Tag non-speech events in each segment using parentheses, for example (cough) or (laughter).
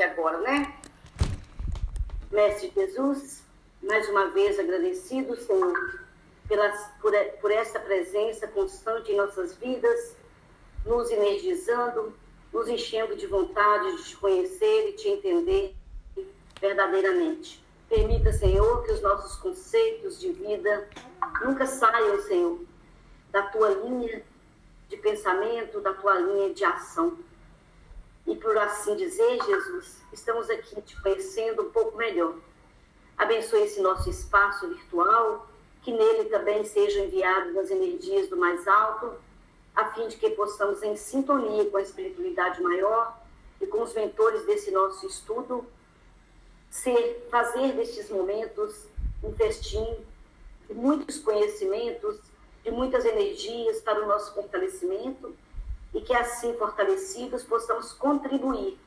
aqui agora, né? Mestre Jesus, mais uma vez agradecido, Senhor, pela, por, por esta presença constante em nossas vidas, nos energizando, nos enchendo de vontade de te conhecer e te entender verdadeiramente. Permita, Senhor, que os nossos conceitos de vida nunca saiam, Senhor, da tua linha de pensamento, da tua linha de ação. E por assim dizer, Jesus, estamos aqui te conhecendo um pouco melhor. Abençoe esse nosso espaço virtual, que nele também sejam enviadas as energias do mais alto, a fim de que possamos, em sintonia com a espiritualidade maior e com os mentores desse nosso estudo, ser, fazer destes momentos um festim de muitos conhecimentos, de muitas energias para o nosso fortalecimento e que assim fortalecidos possamos contribuir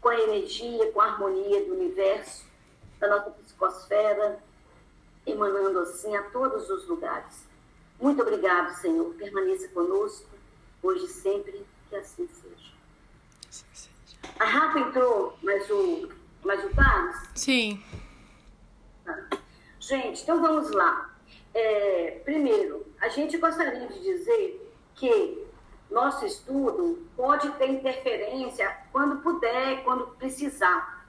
com a energia, com a harmonia do universo, da nossa psicosfera, emanando assim a todos os lugares. Muito obrigado, Senhor. Permaneça conosco, hoje e sempre, que assim seja. Assim seja. A Rafa entrou, mas o mas o Carlos? Sim. Tá. Gente, então vamos lá. É, primeiro, a gente gostaria de dizer que nosso estudo pode ter interferência quando puder, quando precisar.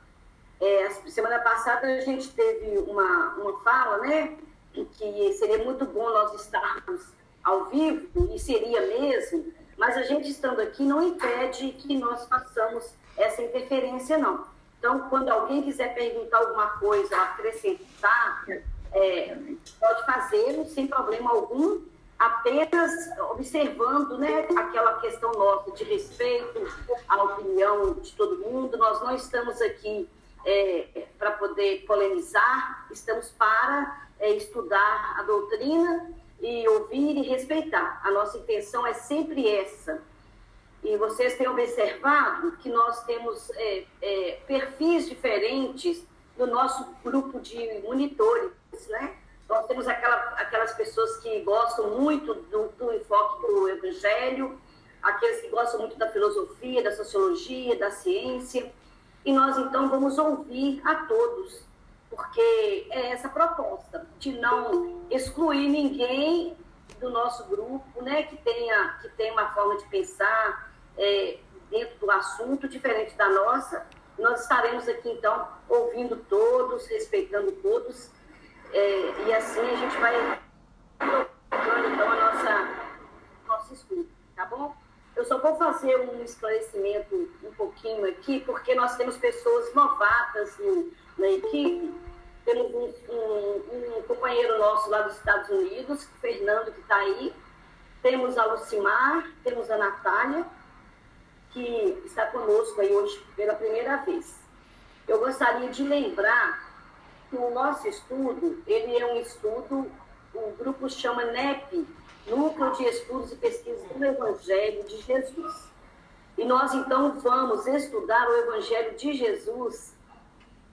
É, semana passada a gente teve uma, uma fala, né? Que seria muito bom nós estarmos ao vivo, e seria mesmo, mas a gente estando aqui não impede que nós façamos essa interferência, não. Então, quando alguém quiser perguntar alguma coisa, acrescentar, é, pode fazê-lo sem problema algum, apenas observando né, aquela questão nossa de respeito à opinião de todo mundo. Nós não estamos aqui é, para poder polemizar, estamos para é, estudar a doutrina e ouvir e respeitar. A nossa intenção é sempre essa e vocês têm observado que nós temos é, é, perfis diferentes no nosso grupo de monitores, né? Nós temos aquela, aquelas pessoas que gostam muito do, do enfoque do evangelho, aqueles que gostam muito da filosofia, da sociologia, da ciência, e nós então vamos ouvir a todos, porque é essa proposta de não excluir ninguém do nosso grupo, né, que tenha que tenha uma forma de pensar, é, dentro do assunto, diferente da nossa. Nós estaremos aqui, então, ouvindo todos, respeitando todos, é, e assim a gente vai colocando, então, a nossa, nosso estudo, tá bom? Eu só vou fazer um esclarecimento um pouquinho aqui, porque nós temos pessoas novatas no, na equipe. Temos um, um, um, companheiro nosso lá dos Estados Unidos, Fernando, que está aí. Temos a Lucimar, temos a Natália, que está conosco aí hoje pela primeira vez. Eu gostaria de lembrar o nosso estudo, ele é um estudo, o grupo chama NEP, Núcleo de Estudos e Pesquisas do Evangelho de Jesus. E nós, então, vamos estudar o Evangelho de Jesus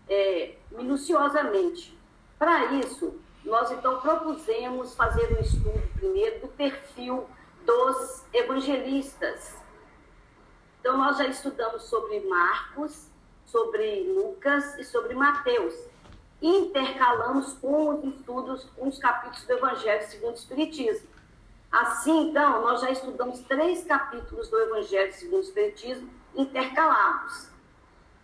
é, minuciosamente. Para isso, nós, então, propusemos fazer um estudo primeiro do perfil dos evangelistas então, nós já estudamos sobre Marcos, sobre Lucas e sobre Mateus. Intercalamos com os estudos, com os capítulos do Evangelho segundo o Espiritismo. Assim, então, nós já estudamos três capítulos do Evangelho segundo o Espiritismo intercalados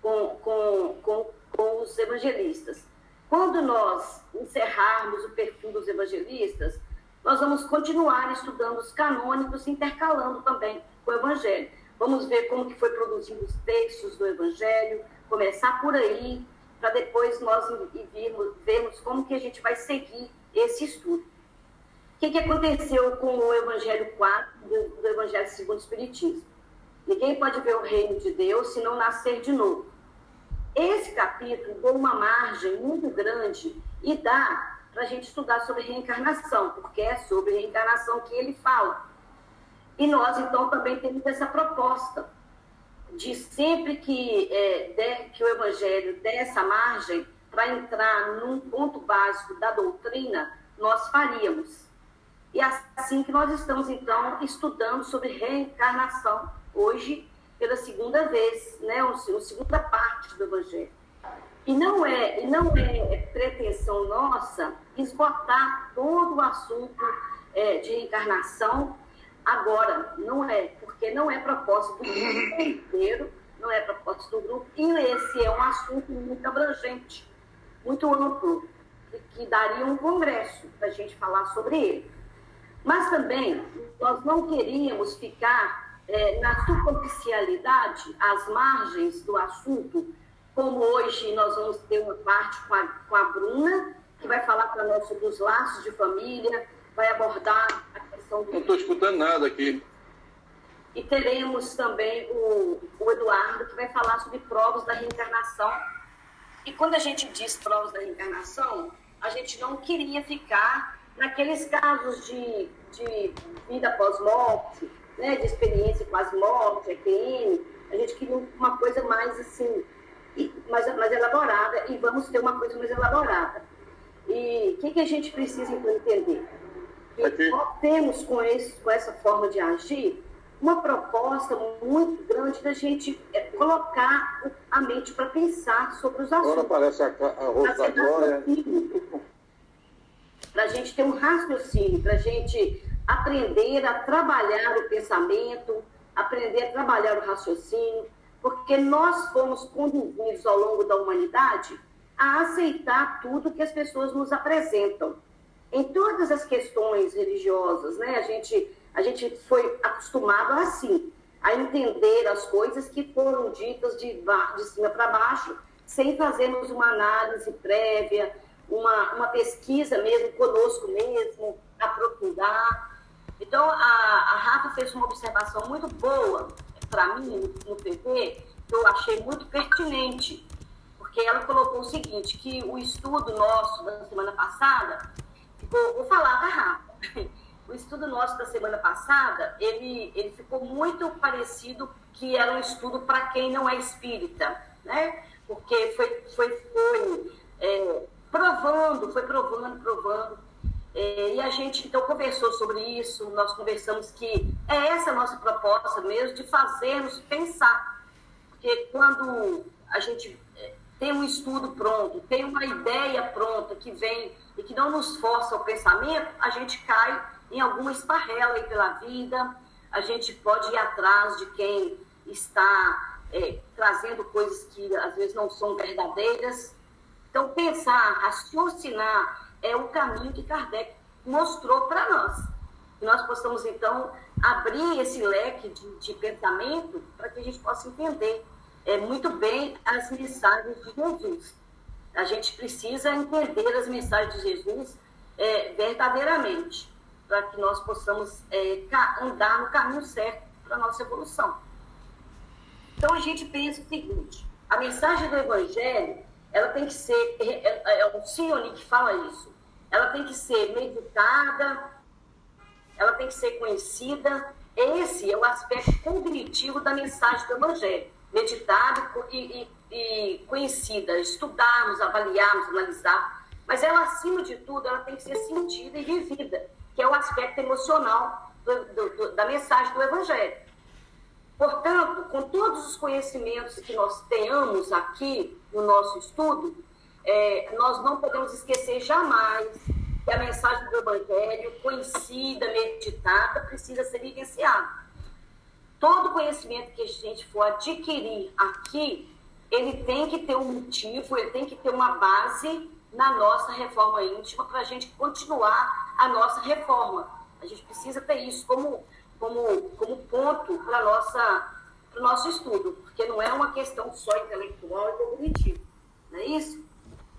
com, com, com, com os evangelistas. Quando nós encerrarmos o perfil dos evangelistas, nós vamos continuar estudando os canônicos, intercalando também com o Evangelho. Vamos ver como que foi produzido os textos do Evangelho, começar por aí, para depois nós virmos, vermos como que a gente vai seguir esse estudo. O que, que aconteceu com o Evangelho 4 do, Evangelho segundo o Espiritismo? Ninguém pode ver o reino de Deus se não nascer de novo. Esse capítulo deu uma margem muito grande e dá para a gente estudar sobre reencarnação, porque é sobre reencarnação que ele fala. E nós, então, também temos essa proposta de sempre que, é, der, que o Evangelho der essa margem para entrar num ponto básico da doutrina, nós faríamos. E assim que nós estamos, então, estudando sobre reencarnação hoje, pela segunda vez, né, a segunda parte do Evangelho. E não é, não é pretensão nossa esgotar todo o assunto é, de reencarnação agora, não é, porque não é propósito do grupo inteiro, não é propósito do grupo, e esse é um assunto muito abrangente, muito amplo, que daria um congresso para a gente falar sobre ele. Mas também nós não queríamos ficar é, na superficialidade, às margens do assunto, como hoje nós vamos ter uma parte com a, com a Bruna, que vai falar para nós sobre os laços de família, vai abordar a questão do. Não estou escutando nada aqui. E teremos também o, o Eduardo, que vai falar sobre provas da reencarnação. E quando a gente diz provas da reencarnação, a gente não queria ficar naqueles casos de, de vida pós-morte, né, de experiência quase-morte, EPM, a gente queria uma coisa mais assim, mais, mais elaborada e vamos ter uma coisa mais elaborada. E o que, que a gente precisa então entender? Que nós temos com, esse, com essa forma de agir uma proposta muito grande da gente é, colocar a mente para pensar sobre os assuntos. Agora aparece a, a Rosa Glória para a gente ter um raciocínio, para a gente aprender a trabalhar o pensamento, aprender a trabalhar o raciocínio, porque nós fomos conduzidos ao longo da humanidade a aceitar tudo que as pessoas nos apresentam. Em todas as questões religiosas, né, a gente, a gente foi acostumado assim, a entender as coisas que foram ditas de, de cima para baixo, sem fazermos uma análise prévia, uma, uma pesquisa mesmo conosco mesmo, aprofundar. Então, a, a Rafa fez uma observação muito boa para mim no PP, que eu achei muito pertinente, porque ela colocou o seguinte, que o estudo nosso da semana passada, vou, vou falar da Rafa, o estudo nosso da semana passada, ele, ele ficou muito parecido que era um estudo para quem não é espírita, né? Porque foi, foi, foi é, provando, foi provando, provando. É, e a gente então conversou sobre isso, nós conversamos que é essa a nossa proposta mesmo, de fazermos pensar. Porque quando a gente é, tem um estudo pronto, tem uma ideia pronta que vem e que não nos força o pensamento, a gente cai em alguma esparrela aí pela vida, a gente pode ir atrás de quem está é, trazendo coisas que às vezes não são verdadeiras, então, pensar, raciocinar é o caminho que Kardec mostrou para nós. Que nós possamos, então, abrir esse leque de, de pensamento para que a gente possa entender é, muito bem as mensagens de Jesus. A gente precisa entender as mensagens de Jesus é, verdadeiramente, para que nós possamos é, andar no caminho certo para a nossa evolução. Então, a gente pensa o seguinte: a mensagem do Evangelho ela tem que ser, é, é, é o Sione que fala isso, ela tem que ser meditada, ela tem que ser conhecida. Esse é o aspecto cognitivo da mensagem do Evangelho. Meditada e, e, e conhecida, estudarmos, avaliarmos, analisar. Mas ela, acima de tudo, ela tem que ser sentida e vivida, que é o aspecto emocional do, do, do, da mensagem do Evangelho. Portanto, com todos os conhecimentos que nós tenhamos aqui no nosso estudo, é, nós não podemos esquecer jamais que a mensagem do Evangelho, conhecida, meditada, precisa ser vivenciada. Todo conhecimento que a gente for adquirir aqui, ele tem que ter um motivo, ele tem que ter uma base na nossa reforma íntima para a gente continuar a nossa reforma. A gente precisa ter isso como como, como ponto para o nosso estudo, porque não é uma questão só intelectual e cognitiva, não é isso?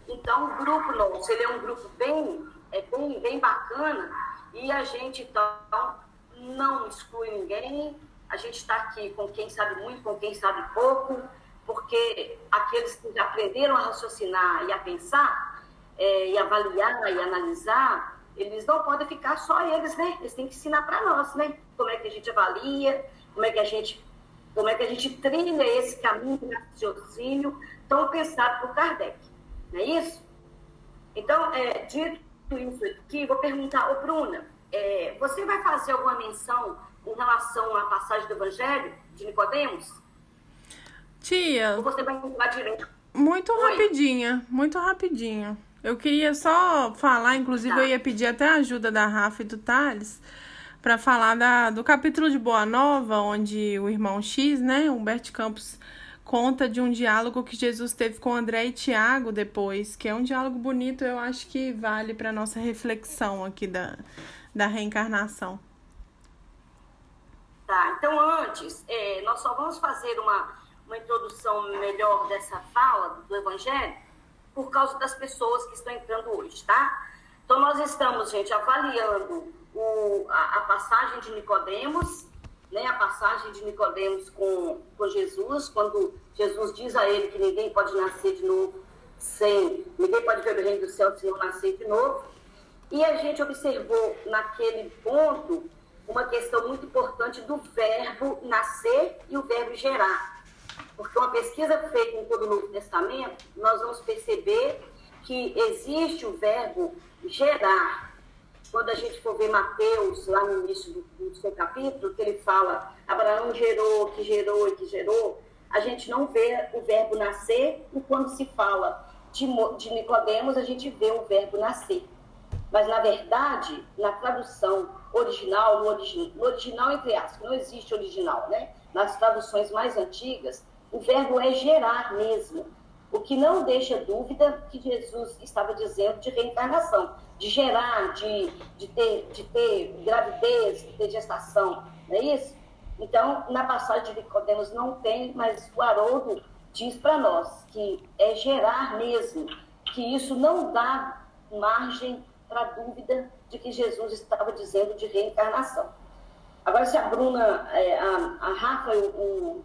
Então, o grupo nosso, ele é um grupo bem, é bem, bem bacana e a gente, então, não exclui ninguém, a gente está aqui com quem sabe muito, com quem sabe pouco, porque aqueles que aprenderam a raciocinar e a pensar, é, e avaliar e analisar, eles não podem ficar só eles, né? Eles têm que ensinar para nós, né? Como é que a gente avalia, como é que a gente, como é que a gente trilha esse caminho de raciocínio tão pensado por Kardec, não é isso? Então, é, dito isso aqui, vou perguntar, ô Bruna, é, você vai fazer alguma menção em relação à passagem do Evangelho de Nicodemos? Tia. Ou você vai entrar direto? Muito Oi. rapidinha, muito rapidinho. Eu queria só falar, inclusive Tá. eu ia pedir até a ajuda da Rafa e do Thales para falar da, do capítulo de Boa Nova, onde o irmão X, né, Humberto Campos, conta de um diálogo que Jesus teve com André e Tiago depois, que é um diálogo bonito, eu acho que vale para nossa reflexão aqui da, da reencarnação. Tá, então antes, é, nós só vamos fazer uma, uma introdução melhor dessa fala do Evangelho por causa das pessoas que estão entrando hoje, tá? Então nós estamos, gente, avaliando o, a, a passagem de Nicodemos, né? A passagem de Nicodemos com, com Jesus, quando Jesus diz a ele que ninguém pode nascer de novo sem, ninguém pode ver o reino do céu sem nascer de novo. E a gente observou naquele ponto uma questão muito importante do verbo nascer e o verbo gerar. Porque uma pesquisa feita em todo o Novo Testamento, nós vamos perceber que existe o verbo gerar. Quando a gente for ver Mateus, lá no início do, do seu capítulo, que ele fala Abraão gerou, que gerou e que gerou, a gente não vê o verbo nascer, e quando se fala de, de Nicodemos, a gente vê o verbo nascer. Mas, na verdade, na tradução original, no, origi no original, entre aspas, não existe original, né? Nas traduções mais antigas, o verbo é gerar mesmo. O que não deixa dúvida que Jesus estava dizendo de reencarnação, de gerar, de, de, ter, de ter gravidez, de ter gestação, não é isso? Então, na passagem de Nicodemos não tem, mas o Haroldo diz para nós que é gerar mesmo, que isso não dá margem para dúvida de que Jesus estava dizendo de reencarnação. Agora, se a Bruna, é, a, Rafa e o,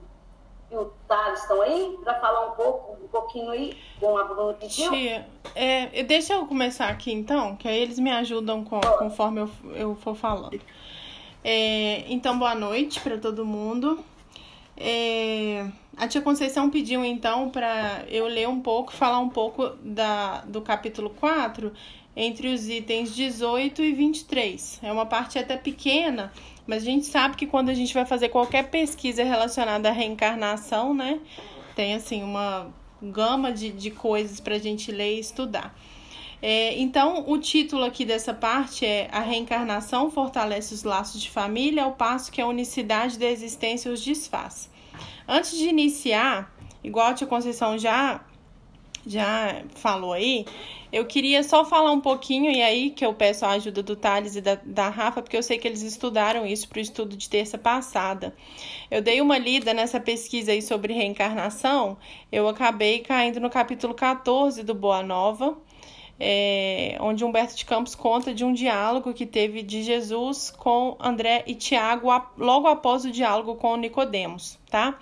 e o Thales estão aí, para falar um pouco, um pouquinho aí, com a Bruna pediu. Tia, é, deixa eu começar aqui então, que aí eles me ajudam com- conforme eu, eu for falando. É, então, boa noite para todo mundo. É, a tia Conceição pediu então para eu ler um pouco, falar um pouco da, do capítulo 4, entre os itens 18 e 23. É uma parte até pequena, mas a gente sabe que quando a gente vai fazer qualquer pesquisa relacionada à reencarnação, né, tem assim uma gama de, de coisas para a gente ler e estudar. É, então, o título aqui dessa parte é A reencarnação fortalece os laços de família, ao passo que a unicidade da existência os desfaz. Antes de iniciar, igual a tia Conceição já, já falou aí, eu queria só falar um pouquinho, e aí que eu peço a ajuda do Thales e da, da Rafa, porque eu sei que eles estudaram isso para o estudo de terça passada. Eu dei uma lida nessa pesquisa aí sobre reencarnação, eu acabei caindo no capítulo 14 do Boa Nova, é, onde Humberto de Campos conta de um diálogo que teve de Jesus com André e Tiago logo após o diálogo com Nicodemos, tá?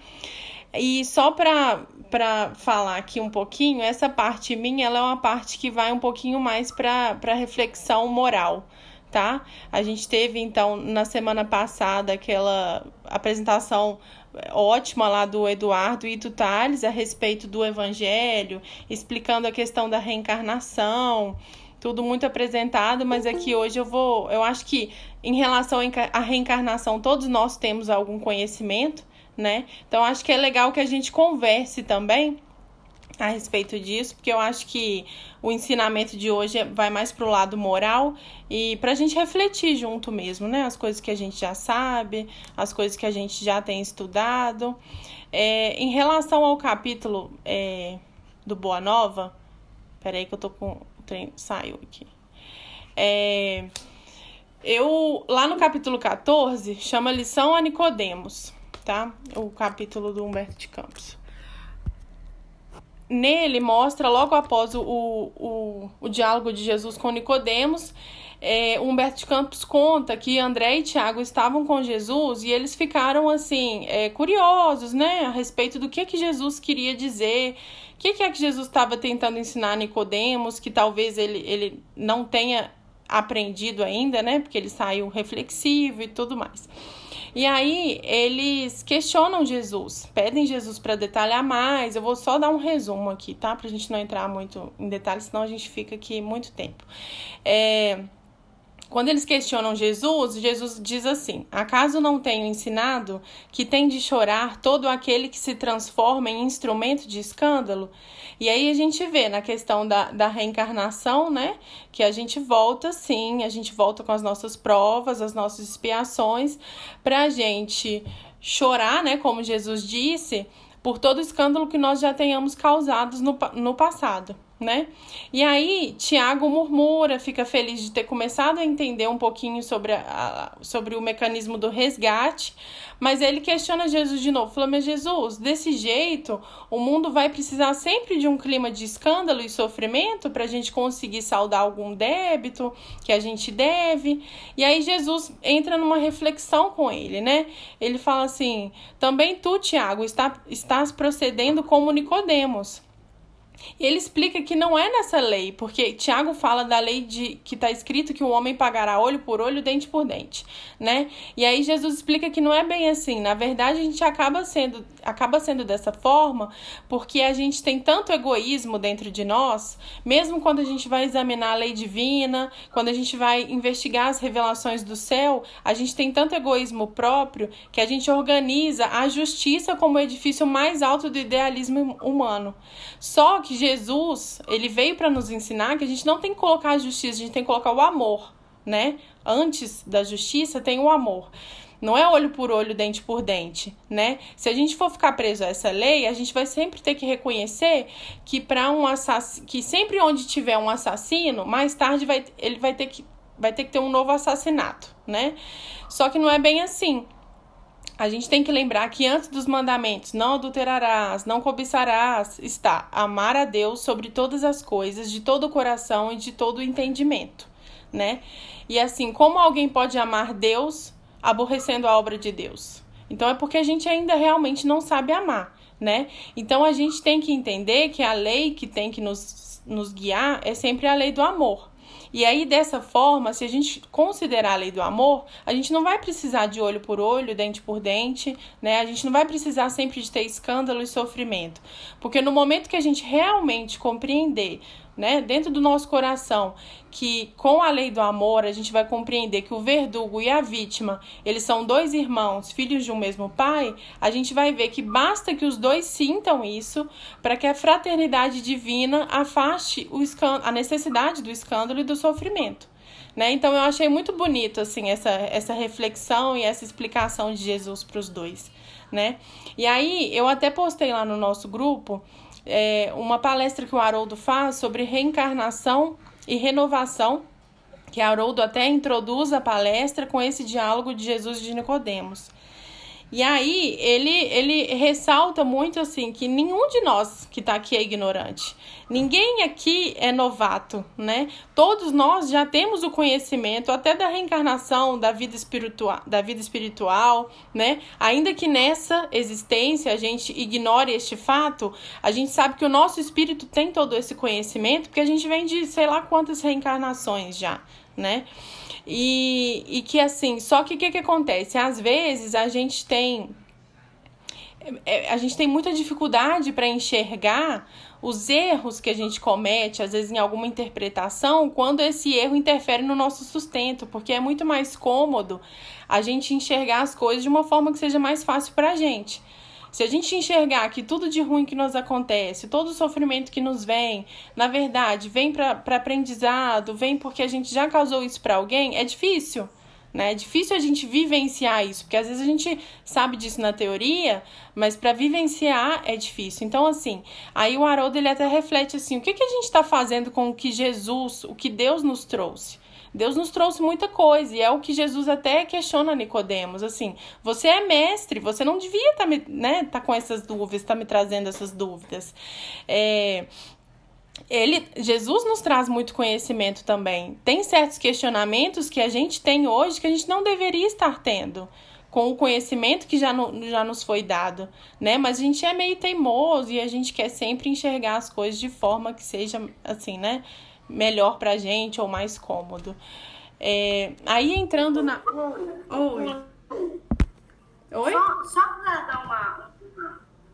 E só para para falar aqui um pouquinho, essa parte minha ela é uma parte que vai um pouquinho mais para reflexão moral, tá? A gente teve então na semana passada aquela apresentação ótima lá do Eduardo e do Tales a respeito do evangelho, explicando a questão da reencarnação, tudo muito apresentado, mas aqui hoje eu vou, eu acho que em relação à reencarnação todos nós temos algum conhecimento, né? Então acho que é legal que a gente converse também a respeito disso, porque eu acho que o ensinamento de hoje vai mais pro lado moral e pra gente refletir junto mesmo, né? As coisas que a gente já sabe, as coisas que a gente já tem estudado. É, em relação ao capítulo é, do Boa Nova, peraí que eu tô com o trem, saiu aqui. É, eu, lá no capítulo 14, chama Lição a Nicodemos, tá? O capítulo do Humberto de Campos nele mostra logo após o, o, o diálogo de Jesus com Nicodemos, é, Humberto de Campos conta que André e Tiago estavam com Jesus e eles ficaram assim é, curiosos, né, a respeito do que que Jesus queria dizer, o que que é que Jesus estava tentando ensinar a Nicodemos, que talvez ele, ele não tenha aprendido ainda, né, porque ele saiu reflexivo e tudo mais. E aí eles questionam Jesus, pedem Jesus para detalhar mais. Eu vou só dar um resumo aqui, tá? Pra gente não entrar muito em detalhes, senão a gente fica aqui muito tempo. É, quando eles questionam Jesus, Jesus diz assim: Acaso não tenho ensinado que tem de chorar todo aquele que se transforma em instrumento de escândalo? E aí a gente vê na questão da, da reencarnação, né? Que a gente volta sim, a gente volta com as nossas provas, as nossas expiações, para a gente chorar, né? Como Jesus disse, por todo escândalo que nós já tenhamos causados no, no passado né? E aí, Tiago murmura, fica feliz de ter começado a entender um pouquinho sobre, a, sobre o mecanismo do resgate, mas ele questiona Jesus de novo, falou, mas Jesus, desse jeito, o mundo vai precisar sempre de um clima de escândalo e sofrimento para a gente conseguir saldar algum débito que a gente deve. E aí Jesus entra numa reflexão com ele, né? Ele fala assim, também tu, Tiago, está, estás procedendo como Nicodemos, ele explica que não é nessa lei, porque Tiago fala da lei de que está escrito que o homem pagará olho por olho, dente por dente, né? E aí Jesus explica que não é bem assim. Na verdade, a gente acaba sendo acaba sendo dessa forma porque a gente tem tanto egoísmo dentro de nós, mesmo quando a gente vai examinar a lei divina, quando a gente vai investigar as revelações do céu, a gente tem tanto egoísmo próprio que a gente organiza a justiça como o edifício mais alto do idealismo humano. Só que Jesus, ele veio para nos ensinar que a gente não tem que colocar a justiça, a gente tem que colocar o amor, né? Antes da justiça tem o amor. Não é olho por olho, dente por dente, né? Se a gente for ficar preso a essa lei, a gente vai sempre ter que reconhecer que para um assassino, que sempre onde tiver um assassino, mais tarde vai, ele vai ter que vai ter que ter um novo assassinato, né? Só que não é bem assim. A gente tem que lembrar que antes dos mandamentos, não adulterarás, não cobiçarás, está amar a Deus sobre todas as coisas, de todo o coração e de todo o entendimento, né? E assim, como alguém pode amar Deus aborrecendo a obra de Deus. Então é porque a gente ainda realmente não sabe amar, né? Então a gente tem que entender que a lei que tem que nos, nos guiar é sempre a lei do amor. E aí, dessa forma, se a gente considerar a lei do amor, a gente não vai precisar de olho por olho, dente por dente, né? A gente não vai precisar sempre de ter escândalo e sofrimento. Porque no momento que a gente realmente compreender né, dentro do nosso coração, que com a lei do amor a gente vai compreender que o verdugo e a vítima, eles são dois irmãos, filhos de um mesmo pai, a gente vai ver que basta que os dois sintam isso para que a fraternidade divina afaste o a necessidade do escândalo e do sofrimento. Né? Então eu achei muito bonito assim essa, essa reflexão e essa explicação de Jesus para os dois, né? E aí eu até postei lá no nosso grupo é, uma palestra que o Haroldo faz sobre reencarnação e renovação, que Haroldo até introduz a palestra com esse diálogo de Jesus de Nicodemos. E aí ele, ele ressalta muito assim que nenhum de nós que está aqui é ignorante. Ninguém aqui é novato, né? Todos nós já temos o conhecimento até da reencarnação, da vida espiritual, da vida espiritual, né? Ainda que nessa existência a gente ignore este fato, a gente sabe que o nosso espírito tem todo esse conhecimento, porque a gente vem de sei lá quantas reencarnações já, né? E, e que assim, só que o que, que acontece? Às vezes a gente tem. É, a gente tem muita dificuldade para enxergar os erros que a gente comete, às vezes em alguma interpretação, quando esse erro interfere no nosso sustento, porque é muito mais cômodo a gente enxergar as coisas de uma forma que seja mais fácil para a gente. Se a gente enxergar que tudo de ruim que nos acontece, todo o sofrimento que nos vem, na verdade, vem para aprendizado, vem porque a gente já causou isso para alguém, é difícil. Né? É difícil a gente vivenciar isso, porque às vezes a gente sabe disso na teoria, mas para vivenciar é difícil. Então, assim, aí o Haroldo ele até reflete assim: o que, que a gente está fazendo com o que Jesus, o que Deus nos trouxe? Deus nos trouxe muita coisa e é o que Jesus até questiona Nicodemos, assim, você é mestre, você não devia estar tá né, tá com essas dúvidas, estar tá me trazendo essas dúvidas. É, ele, Jesus nos traz muito conhecimento também. Tem certos questionamentos que a gente tem hoje que a gente não deveria estar tendo com o conhecimento que já, no, já nos foi dado, né? Mas a gente é meio teimoso e a gente quer sempre enxergar as coisas de forma que seja assim, né? Melhor pra gente ou mais cômodo. É, aí entrando na. Oi. Oi? Só, só para dar uma.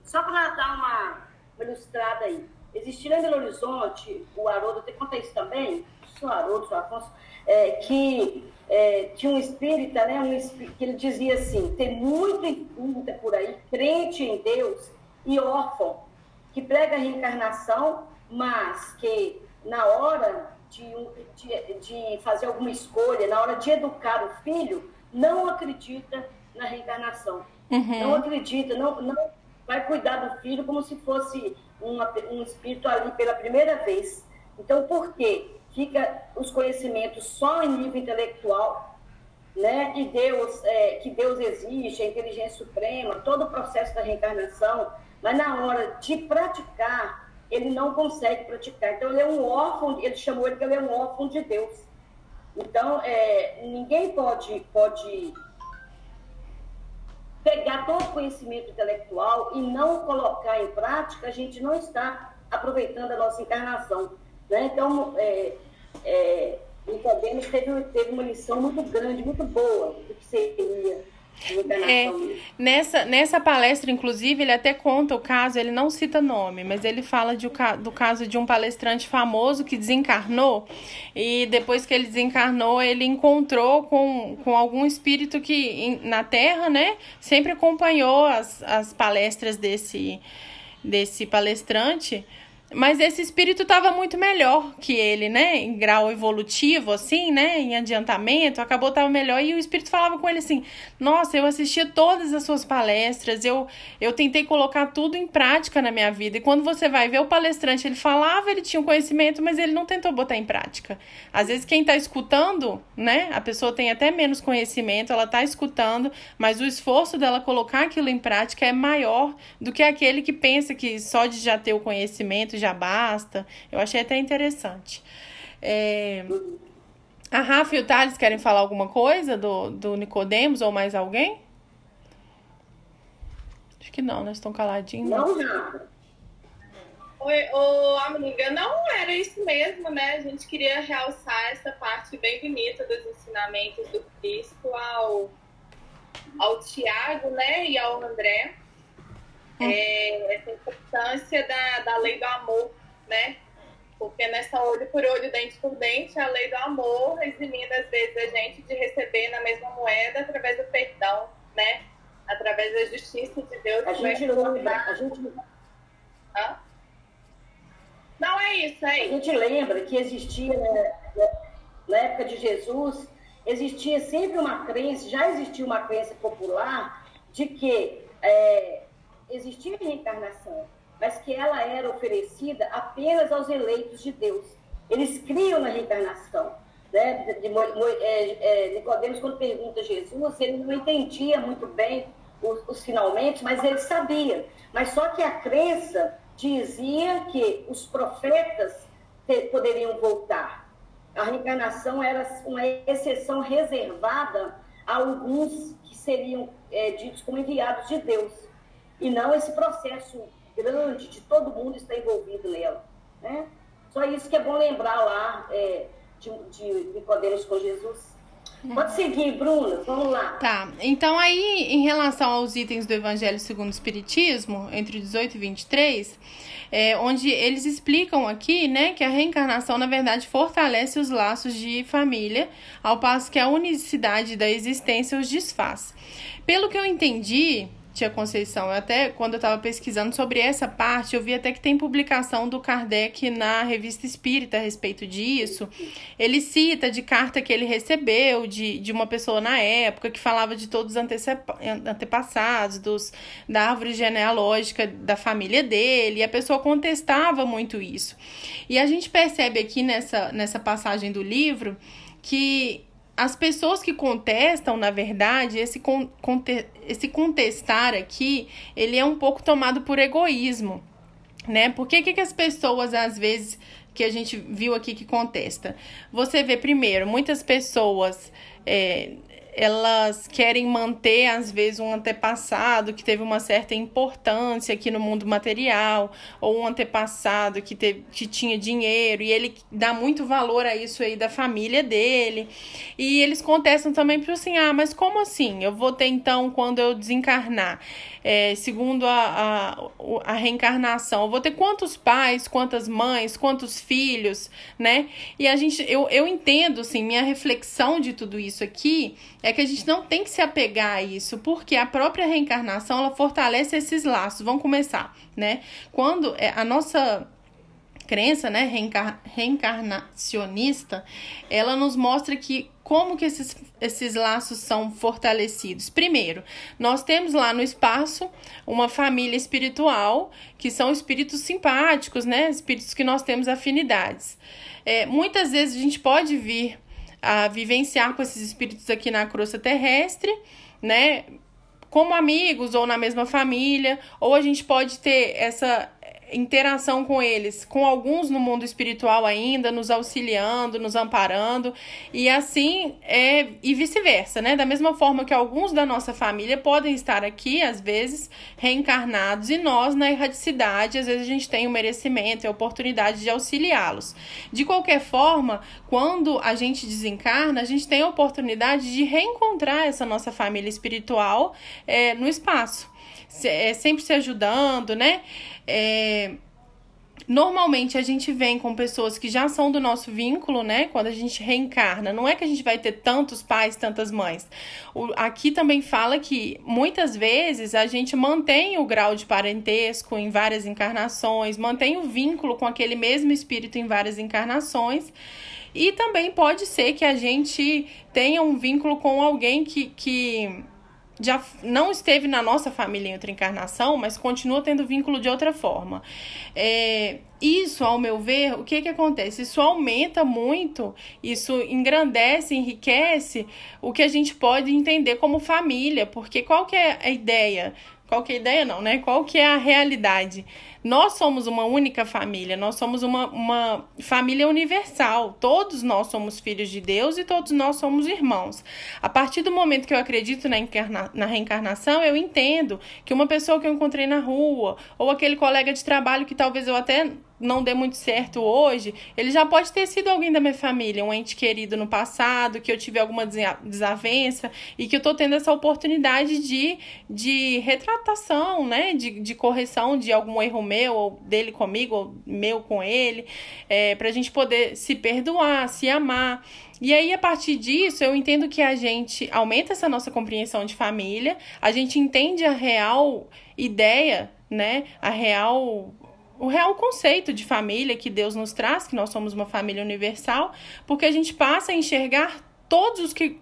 Só para dar uma ilustrada aí. Existindo em Belo Horizonte, o Haroldo, te conta isso também, o Haroldo, o Afonso, é, que é, tinha um espírita, né, um espírita, que ele dizia assim, tem muito espírita por aí, crente em Deus e órfão, que prega a reencarnação, mas que na hora de, de, de fazer alguma escolha, na hora de educar o filho, não acredita na reencarnação. Uhum. Não acredita, não, não vai cuidar do filho como se fosse uma, um espírito ali pela primeira vez. Então, por quê? Fica os conhecimentos só em nível intelectual, né? E Deus, é, que Deus existe, a inteligência suprema, todo o processo da reencarnação, mas na hora de praticar, ele não consegue praticar. Então, ele é um órfão, ele chamou ele que ele é um órfão de Deus. Então, é, ninguém pode, pode pegar todo o conhecimento intelectual e não colocar em prática, a gente não está aproveitando a nossa encarnação. Né? Então, é, é, Nicodemus teve, teve uma lição muito grande, muito boa do que seria é, nessa, nessa palestra, inclusive, ele até conta o caso, ele não cita nome, mas ele fala de, do caso de um palestrante famoso que desencarnou e depois que ele desencarnou, ele encontrou com, com algum espírito que na Terra, né, sempre acompanhou as, as palestras desse, desse palestrante mas esse espírito estava muito melhor que ele, né? Em grau evolutivo, assim, né? Em adiantamento, acabou estava melhor. E o espírito falava com ele assim: Nossa, eu assistia todas as suas palestras, eu, eu tentei colocar tudo em prática na minha vida. E quando você vai ver o palestrante, ele falava, ele tinha um conhecimento, mas ele não tentou botar em prática. Às vezes, quem está escutando, né? A pessoa tem até menos conhecimento, ela está escutando, mas o esforço dela colocar aquilo em prática é maior do que aquele que pensa que só de já ter o conhecimento já basta. Eu achei até interessante. É... A Rafa e o Thales querem falar alguma coisa do, do Nicodemos ou mais alguém? Acho que não, né? Estão caladinhos. Não, não. Oi, ô, amiga, não era isso mesmo, né? A gente queria realçar essa parte bem bonita dos ensinamentos do Cristo ao, ao Tiago, né? E ao André é, essa importância da, da lei do amor, né? Porque nessa olho por olho, dente por dente, a lei do amor eximindo às vezes a gente de receber na mesma moeda através do perdão, né? Através da justiça de Deus. A gente lembra, a gente... Hã? Não é isso, é isso. A gente lembra que existia, né, na época de Jesus, existia sempre uma crença, já existia uma crença popular de que é, existia reencarnação, mas que ela era oferecida apenas aos eleitos de Deus. Eles criam na reencarnação. Né? De, é, é, quando pergunta a Jesus, ele não entendia muito bem os, os finalmente, mas ele sabia. Mas só que a crença dizia que os profetas te, poderiam voltar. A reencarnação era uma exceção reservada a alguns que seriam é, ditos como enviados de Deus e não esse processo grande de todo mundo estar envolvido nela. Né? Só isso que é bom lembrar lá é, de, de Nicodemos com Jesus. Pode seguir, Bruna, vamos lá. Tá, então aí, em relação aos itens do Evangelho segundo o Espiritismo, entre 18 e 23, é, onde eles explicam aqui, né, que a reencarnação, na verdade, fortalece os laços de família, ao passo que a unicidade da existência os desfaz. Pelo que eu entendi, Tia Conceição. Eu até, quando eu estava pesquisando sobre essa parte, eu vi até que tem publicação do Kardec na Revista Espírita a respeito disso. Ele cita de carta que ele recebeu de, de uma pessoa na época que falava de todos os antepassados, dos, da árvore genealógica da família dele, e a pessoa contestava muito isso. E a gente percebe aqui nessa, nessa passagem do livro que as pessoas que contestam, na verdade, esse, conte, esse contestar aqui, ele é um pouco tomado por egoísmo, né? Por que, que as pessoas, às vezes, que a gente viu aqui que contesta? Você vê, primeiro, muitas pessoas... É, elas querem manter, às vezes, um antepassado que teve uma certa importância aqui no mundo material, ou um antepassado que, teve, que tinha dinheiro, e ele dá muito valor a isso aí da família dele. E eles contestam também, porque assim, ah, mas como assim? Eu vou ter então, quando eu desencarnar, é, segundo a, a, a reencarnação, eu vou ter quantos pais, quantas mães, quantos filhos, né? E a gente, eu, eu entendo, assim, minha reflexão de tudo isso aqui é que a gente não tem que se apegar a isso, porque a própria reencarnação ela fortalece esses laços. Vamos começar, né? Quando é, a nossa crença, né, reencar reencarnacionista, ela nos mostra que como que esses, esses laços são fortalecidos? Primeiro, nós temos lá no espaço uma família espiritual, que são espíritos simpáticos, né? Espíritos que nós temos afinidades. É, muitas vezes a gente pode vir a vivenciar com esses espíritos aqui na crosta terrestre, né? Como amigos ou na mesma família, ou a gente pode ter essa interação com eles, com alguns no mundo espiritual ainda, nos auxiliando, nos amparando, e assim é e vice-versa, né? Da mesma forma que alguns da nossa família podem estar aqui, às vezes, reencarnados, e nós, na erradicidade, às vezes a gente tem o merecimento e a oportunidade de auxiliá-los. De qualquer forma, quando a gente desencarna, a gente tem a oportunidade de reencontrar essa nossa família espiritual é, no espaço. É, sempre se ajudando, né? É, Normalmente a gente vem com pessoas que já são do nosso vínculo, né? Quando a gente reencarna. Não é que a gente vai ter tantos pais, tantas mães. O, aqui também fala que muitas vezes a gente mantém o grau de parentesco em várias encarnações, mantém o vínculo com aquele mesmo espírito em várias encarnações. E também pode ser que a gente tenha um vínculo com alguém que, que já não esteve na nossa família em outra encarnação, mas continua tendo vínculo de outra forma. É, isso, ao meu ver, o que, que acontece? Isso aumenta muito, isso engrandece, enriquece o que a gente pode entender como família, porque qual que é a ideia? Qual que é a ideia não, né? Qual que é a realidade? Nós somos uma única família, nós somos uma, uma família universal. Todos nós somos filhos de Deus e todos nós somos irmãos. A partir do momento que eu acredito na, encarna, na reencarnação, eu entendo que uma pessoa que eu encontrei na rua, ou aquele colega de trabalho que talvez eu até não dê muito certo hoje, ele já pode ter sido alguém da minha família, um ente querido no passado, que eu tive alguma desavença e que eu tô tendo essa oportunidade de, de retratação, né? De, de correção de algum erro meu, ou dele comigo, ou meu com ele, é, pra gente poder se perdoar, se amar. E aí, a partir disso, eu entendo que a gente aumenta essa nossa compreensão de família, a gente entende a real ideia, né? A real o real conceito de família que Deus nos traz, que nós somos uma família universal, porque a gente passa a enxergar todos os que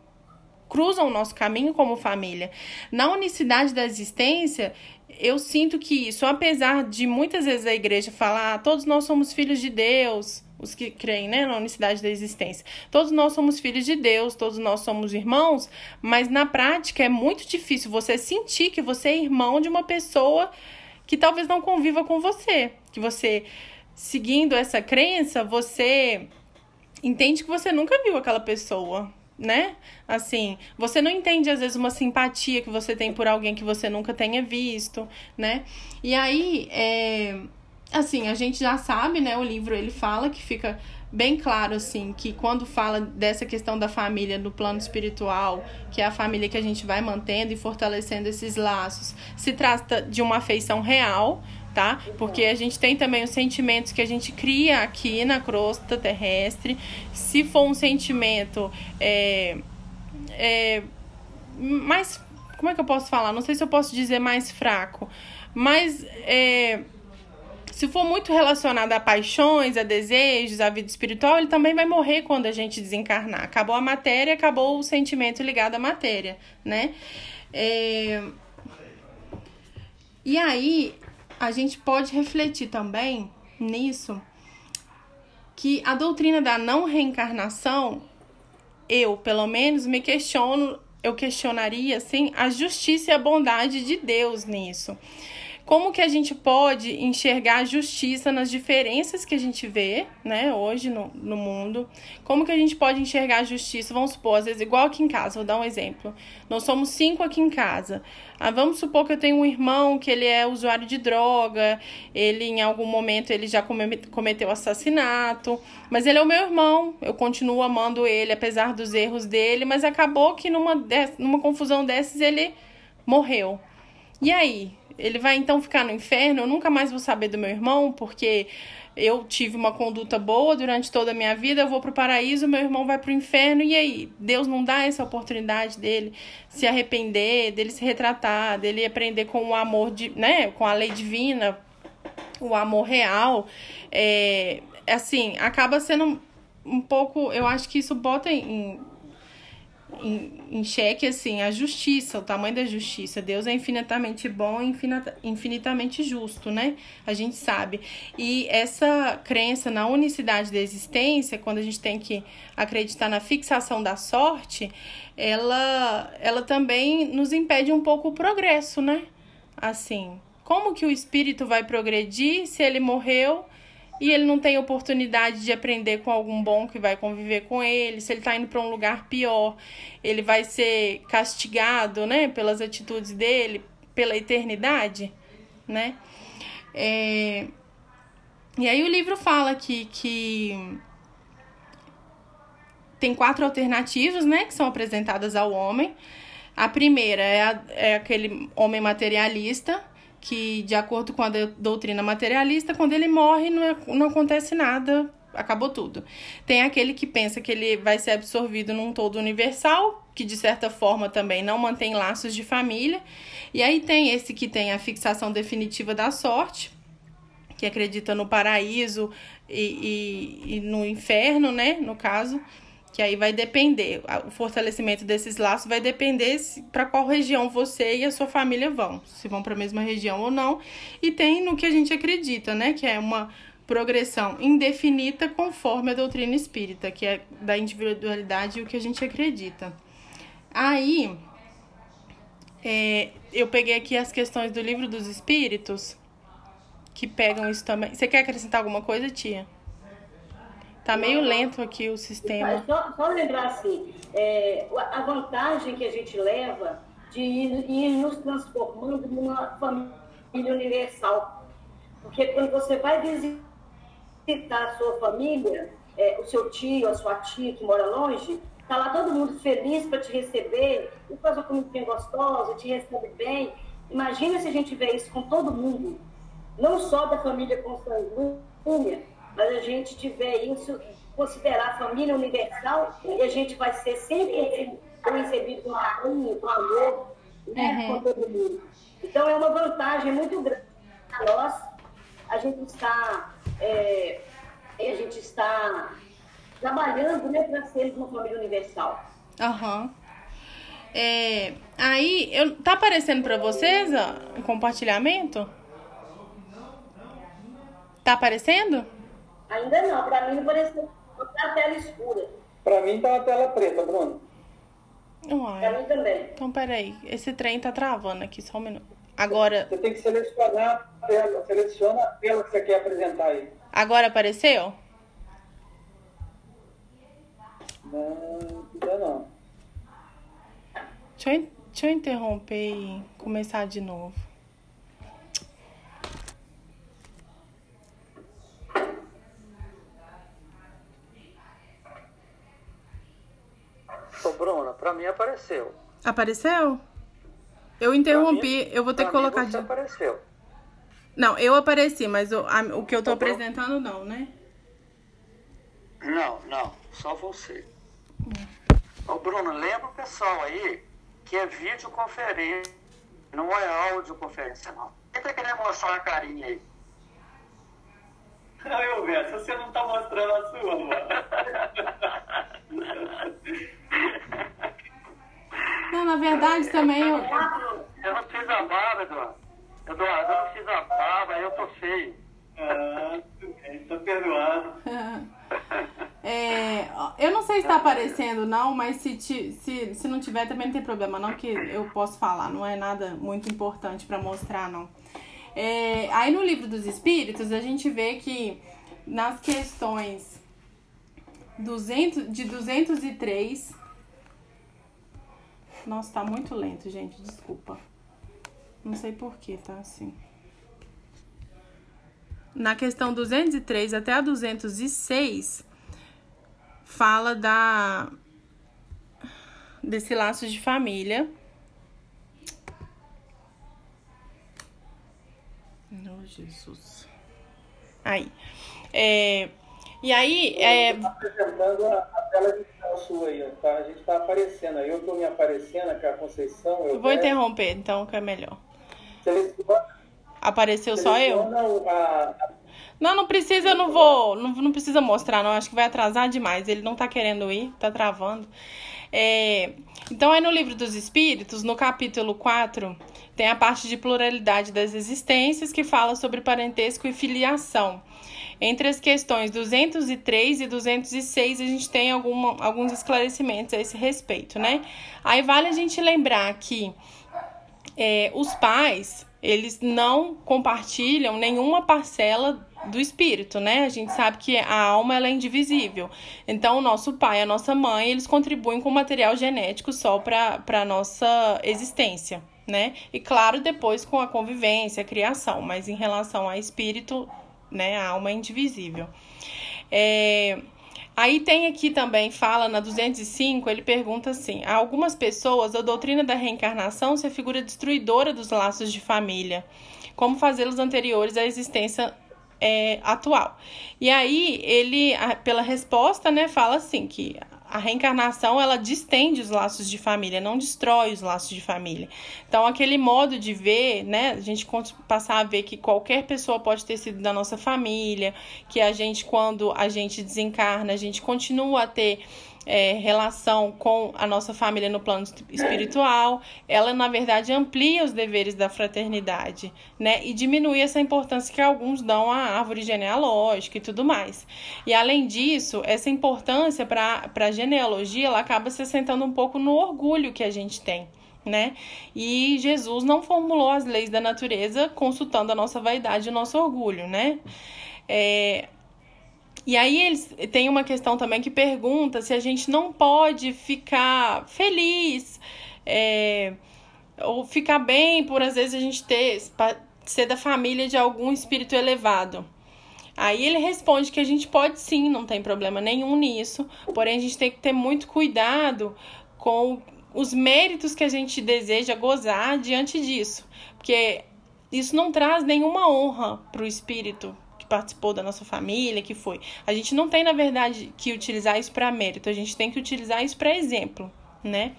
cruzam o nosso caminho como família. Na unicidade da existência, eu sinto que isso, apesar de muitas vezes a igreja falar, ah, todos nós somos filhos de Deus, os que creem né, na unicidade da existência. Todos nós somos filhos de Deus, todos nós somos irmãos, mas na prática é muito difícil você sentir que você é irmão de uma pessoa que talvez não conviva com você, que você seguindo essa crença, você entende que você nunca viu aquela pessoa, né? Assim, você não entende às vezes uma simpatia que você tem por alguém que você nunca tenha visto, né? E aí, é, assim, a gente já sabe, né? O livro ele fala que fica bem claro assim que quando fala dessa questão da família no plano espiritual, que é a família que a gente vai mantendo e fortalecendo esses laços, se trata de uma afeição real, tá? Porque a gente tem também os sentimentos que a gente cria aqui na crosta terrestre. Se for um sentimento é, é, mais. Como é que eu posso falar? Não sei se eu posso dizer mais fraco, mas é, se for muito relacionado a paixões, a desejos, a vida espiritual, ele também vai morrer quando a gente desencarnar. Acabou a matéria, acabou o sentimento ligado à matéria, né? É... E aí, a gente pode refletir também nisso que a doutrina da não reencarnação, eu, pelo menos, me questiono, eu questionaria assim a justiça e a bondade de Deus nisso. Como que a gente pode enxergar a justiça nas diferenças que a gente vê, né, hoje no, no mundo. Como que a gente pode enxergar a justiça? Vamos supor, às vezes, igual aqui em casa, vou dar um exemplo. Nós somos cinco aqui em casa. Ah, vamos supor que eu tenho um irmão que ele é usuário de droga, ele em algum momento ele já cometeu assassinato, mas ele é o meu irmão, eu continuo amando ele apesar dos erros dele, mas acabou que numa, numa confusão dessas ele morreu. E aí? Ele vai então ficar no inferno? Eu nunca mais vou saber do meu irmão, porque eu tive uma conduta boa durante toda a minha vida, eu vou pro paraíso, meu irmão vai pro inferno, e aí? Deus não dá essa oportunidade dele se arrepender, dele se retratar, dele aprender com o amor, de, né, com a lei divina, o amor real. É, assim, acaba sendo um pouco, eu acho que isso bota em, em, em xeque assim a justiça, o tamanho da justiça. Deus é infinitamente bom e infinitamente justo, né? A gente sabe. E essa crença na unicidade da existência, quando a gente tem que acreditar na fixação da sorte, ela, ela também nos impede um pouco o progresso, né? Assim, como que o espírito vai progredir se ele morreu? E ele não tem oportunidade de aprender com algum bom que vai conviver com ele, se ele está indo para um lugar pior, ele vai ser castigado, né, pelas atitudes dele, pela eternidade, né? É... E aí o livro fala que, que tem quatro alternativas, né, que são apresentadas ao homem. A primeira é, a, é aquele homem materialista, que, de acordo com a doutrina materialista, quando ele morre, não, é, não acontece nada, acabou tudo. Tem aquele que pensa que ele vai ser absorvido num todo universal, que de certa forma também não mantém laços de família. E aí tem esse que tem a fixação definitiva da sorte, que acredita no paraíso e, e, e no inferno, né? No caso que aí vai depender, o fortalecimento desses laços vai depender para qual região você e a sua família vão, se vão para a mesma região ou não. E tem no que a gente acredita, né, que é uma progressão indefinida conforme a doutrina espírita, que é da individualidade e o que a gente acredita. Aí, é, eu peguei aqui as questões do livro dos espíritos, que pegam isso também. Você quer acrescentar alguma coisa, tia? Tá meio lento aqui o sistema. Só, só lembrar assim, é, a vantagem que a gente leva de ir, ir nos transformando numa família universal. Porque quando você vai visitar a sua família, é, o seu tio, a sua tia que mora longe, tá lá todo mundo feliz para te receber, e faz uma comida gostosa, te recebe bem. Imagina se a gente vê isso com todo mundo, não só da família consanguínea, mas a gente tiver isso, considerar a família universal, e a gente vai ser sempre recebido com carinho, com amor, né, uhum. com todo mundo. Então é uma vantagem muito grande para nós. A gente está, é, a gente está trabalhando né, para ser uma família universal. Aham. Uhum. É, aí, eu, tá aparecendo para vocês o compartilhamento? Tá aparecendo? Ainda não, para mim não pareceu a tela escura. Para mim tá a tela preta, Bruno. Uai. Para mim também. Então, peraí. Esse trem tá travando aqui, só um minuto. Agora. Você tem que selecionar a tela. Seleciona a tela que você quer apresentar aí. Agora apareceu? Não, ainda não. Deixa eu, deixa eu interromper e começar de novo. Ô, Bruna, pra mim apareceu. Apareceu? Eu interrompi, mim, eu vou ter que colocar de. apareceu. Não, eu apareci, mas o, a, o que eu tô Ô, apresentando não, né? Não, não, só você. Ô, Bruno, lembra o pessoal aí que é videoconferência, não é audioconferência, não. Quem tá querendo mostrar uma carinha aí? Não, eu vejo, você não tá mostrando a sua, mano. Não, na verdade também eu. Eu não fiz a barba, Eduardo. Eduardo, eu não fiz a barba, eu tô feio. Ah, tô perdoado. (laughs) É, eu não sei se está aparecendo não, mas se, te, se, se não tiver também não tem problema não, que eu posso falar, não é nada muito importante para mostrar não. É, aí no livro dos Espíritos a gente vê que nas questões 200, de 203. Nossa, tá muito lento, gente, desculpa. Não sei porquê, tá assim. Na questão 203 até a 206, fala da desse laço de família. Oh, Jesus. Aí. É, e aí. É... Tá apresentando a, a tela de sua aí, tá? A gente tá aparecendo aí. Eu tô me aparecendo, que é a Conceição. Eu vou interromper, então, que é melhor. Seleciona. Apareceu só eu? A... Não, não precisa, eu não vou. Não, não precisa mostrar, não. Acho que vai atrasar demais. Ele não tá querendo ir, tá travando. É, então, aí no livro dos Espíritos, no capítulo 4, tem a parte de pluralidade das existências que fala sobre parentesco e filiação. Entre as questões 203 e 206, a gente tem alguma, alguns esclarecimentos a esse respeito, né? Aí vale a gente lembrar que é, os pais, eles não compartilham nenhuma parcela do espírito, né? A gente sabe que a alma ela é indivisível. Então, o nosso pai, a nossa mãe, eles contribuem com material genético só para a nossa existência, né? E claro, depois com a convivência, a criação, mas em relação a espírito, né? A alma é indivisível. É... Aí tem aqui também, fala na 205, ele pergunta assim: a algumas pessoas a doutrina da reencarnação se figura destruidora dos laços de família, como fazê-los anteriores à existência é, atual. E aí ele, pela resposta, né, fala assim que a reencarnação ela distende os laços de família, não destrói os laços de família. Então, aquele modo de ver, né, a gente passar a ver que qualquer pessoa pode ter sido da nossa família, que a gente, quando a gente desencarna, a gente continua a ter é, relação com a nossa família no plano espiritual, ela na verdade amplia os deveres da fraternidade, né? E diminui essa importância que alguns dão à árvore genealógica e tudo mais. E além disso, essa importância para a genealogia ela acaba se assentando um pouco no orgulho que a gente tem. Né? E Jesus não formulou as leis da natureza consultando a nossa vaidade e o nosso orgulho, né? É, e aí eles tem uma questão também que pergunta se a gente não pode ficar feliz é, ou ficar bem por às vezes a gente ter ser da família de algum espírito elevado. Aí ele responde que a gente pode sim, não tem problema nenhum nisso, porém a gente tem que ter muito cuidado com os méritos que a gente deseja gozar diante disso, porque isso não traz nenhuma honra para o espírito, participou da nossa família, que foi. A gente não tem, na verdade, que utilizar isso para mérito, a gente tem que utilizar isso para exemplo, né?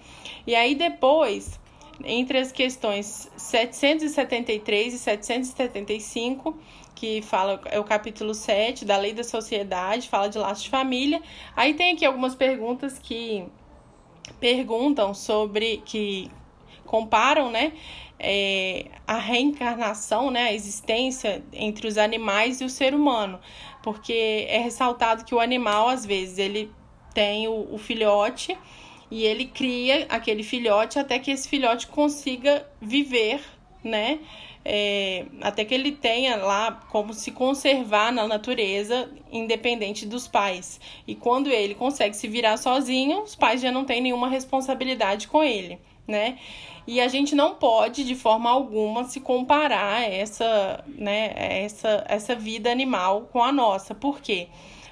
E aí depois, entre as questões 773 e 775, que fala é o capítulo 7 da Lei da Sociedade, fala de laços de família. Aí tem aqui algumas perguntas que perguntam sobre que comparam, né, é, a reencarnação, né, a existência entre os animais e o ser humano, porque é ressaltado que o animal, às vezes, ele tem o, o filhote e ele cria aquele filhote até que esse filhote consiga viver, né, é, até que ele tenha lá como se conservar na natureza, independente dos pais. E quando ele consegue se virar sozinho, os pais já não têm nenhuma responsabilidade com ele, né? E a gente não pode, de forma alguma, se comparar essa, né, essa, essa vida animal com a nossa. Por quê?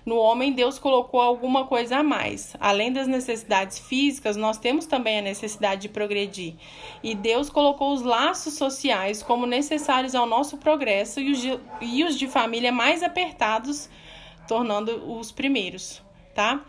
No homem, Deus colocou alguma coisa a mais. Além das necessidades físicas, nós temos também a necessidade de progredir. E Deus colocou os laços sociais como necessários ao nosso progresso e os de, e os de família mais apertados, tornando os primeiros, tá?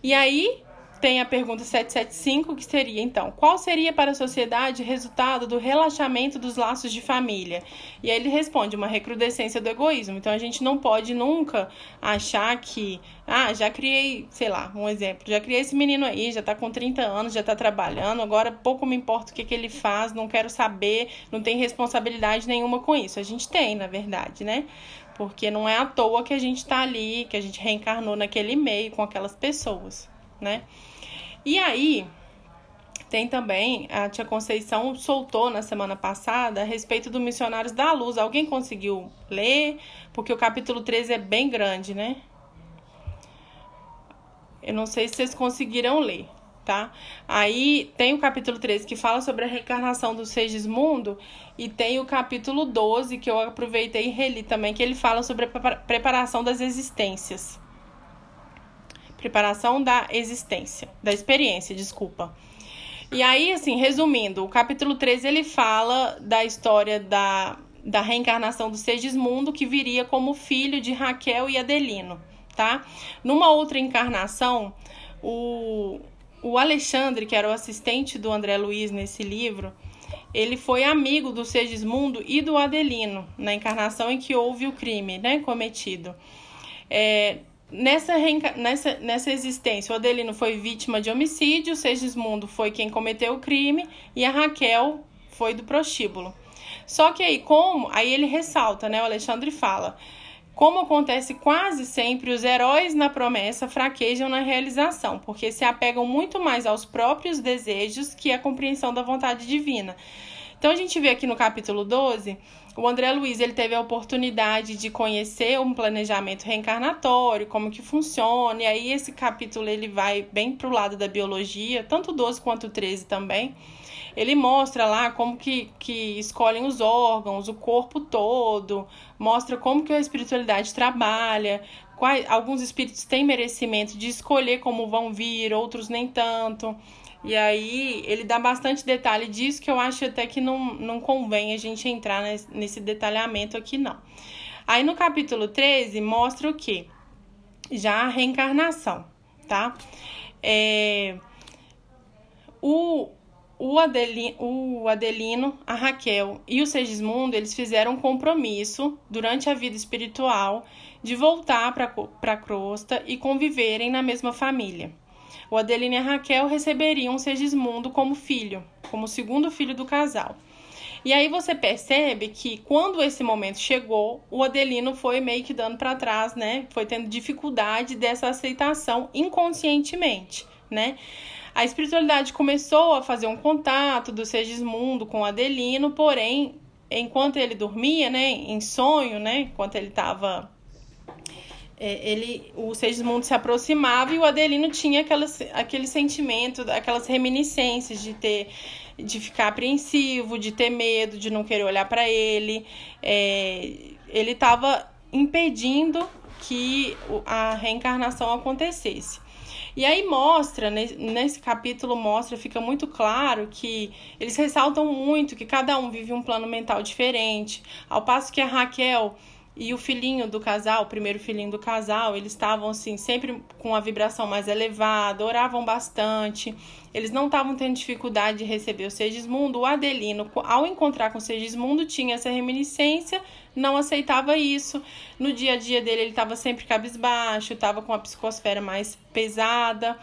E aí, tem a pergunta 775, que seria então: qual seria para a sociedade resultado do relaxamento dos laços de família? E aí ele responde: uma recrudescência do egoísmo. Então a gente não pode nunca achar que, ah, já criei, sei lá, um exemplo, já criei esse menino aí, já tá com 30 anos, já tá trabalhando, agora pouco me importa o que, que ele faz, não quero saber, não tem responsabilidade nenhuma com isso. A gente tem, na verdade, né? Porque não é à toa que a gente tá ali, que a gente reencarnou naquele meio com aquelas pessoas, né? E aí, tem também, a tia Conceição soltou na semana passada a respeito do Missionários da Luz. Alguém conseguiu ler? Porque o capítulo 13 é bem grande, né? Eu não sei se vocês conseguiram ler, tá? Aí tem o capítulo 13 que fala sobre a reencarnação do Segismundo e tem o capítulo 12 que eu aproveitei e reli também, que ele fala sobre a preparação das existências. Preparação da existência, da experiência, desculpa. E aí, assim, resumindo, o capítulo 13 ele fala da história da, da reencarnação do Segismundo, que viria como filho de Raquel e Adelino, tá? Numa outra encarnação, o, o Alexandre, que era o assistente do André Luiz nesse livro, ele foi amigo do Segismundo e do Adelino, na encarnação em que houve o crime né, cometido. É, Nessa, nessa, nessa existência, o Adelino foi vítima de homicídio, Segismundo foi quem cometeu o crime e a Raquel foi do prostíbulo. Só que aí, como. Aí ele ressalta, né? O Alexandre fala. Como acontece quase sempre, os heróis na promessa fraquejam na realização, porque se apegam muito mais aos próprios desejos que à compreensão da vontade divina. Então a gente vê aqui no capítulo 12 o André Luiz ele teve a oportunidade de conhecer um planejamento reencarnatório, como que funciona, e aí esse capítulo ele vai bem para o lado da biologia, tanto o 12 quanto o 13 também. Ele mostra lá como que, que escolhem os órgãos, o corpo todo, mostra como que a espiritualidade trabalha, quais, alguns espíritos têm merecimento de escolher como vão vir, outros nem tanto. E aí ele dá bastante detalhe disso que eu acho até que não, não convém a gente entrar nesse, detalhamento aqui, não. Aí no capítulo 13 mostra o que? Já a reencarnação, tá? É, o, o, Adelino, o Adelino, a Raquel e o Segismundo, eles fizeram um compromisso durante a vida espiritual de voltar para a crosta e conviverem na mesma família o Adelino e a Raquel receberiam Segismundo como filho, como segundo filho do casal. E aí você percebe que quando esse momento chegou, o Adelino foi meio que dando para trás, né? Foi tendo dificuldade dessa aceitação inconscientemente, né? A espiritualidade começou a fazer um contato do Segismundo com o Adelino, porém, enquanto ele dormia, né, em sonho, né, enquanto ele estava ele, o Segismundo se aproximava e o Adelino tinha aquelas, aquele sentimento, aquelas reminiscências de ter de ficar apreensivo, de ter medo, de não querer olhar para ele. É, ele estava impedindo que a reencarnação acontecesse. E aí mostra, nesse capítulo mostra, fica muito claro que eles ressaltam muito que cada um vive um plano mental diferente, ao passo que a Raquel e o filhinho do casal, o primeiro filhinho do casal, eles estavam assim, sempre com a vibração mais elevada, oravam bastante. Eles não estavam tendo dificuldade de receber o Segismundo. O Adelino, ao encontrar com o Segismundo, tinha essa reminiscência, não aceitava isso. No dia a dia dele, ele estava sempre cabisbaixo, estava com a psicosfera mais pesada.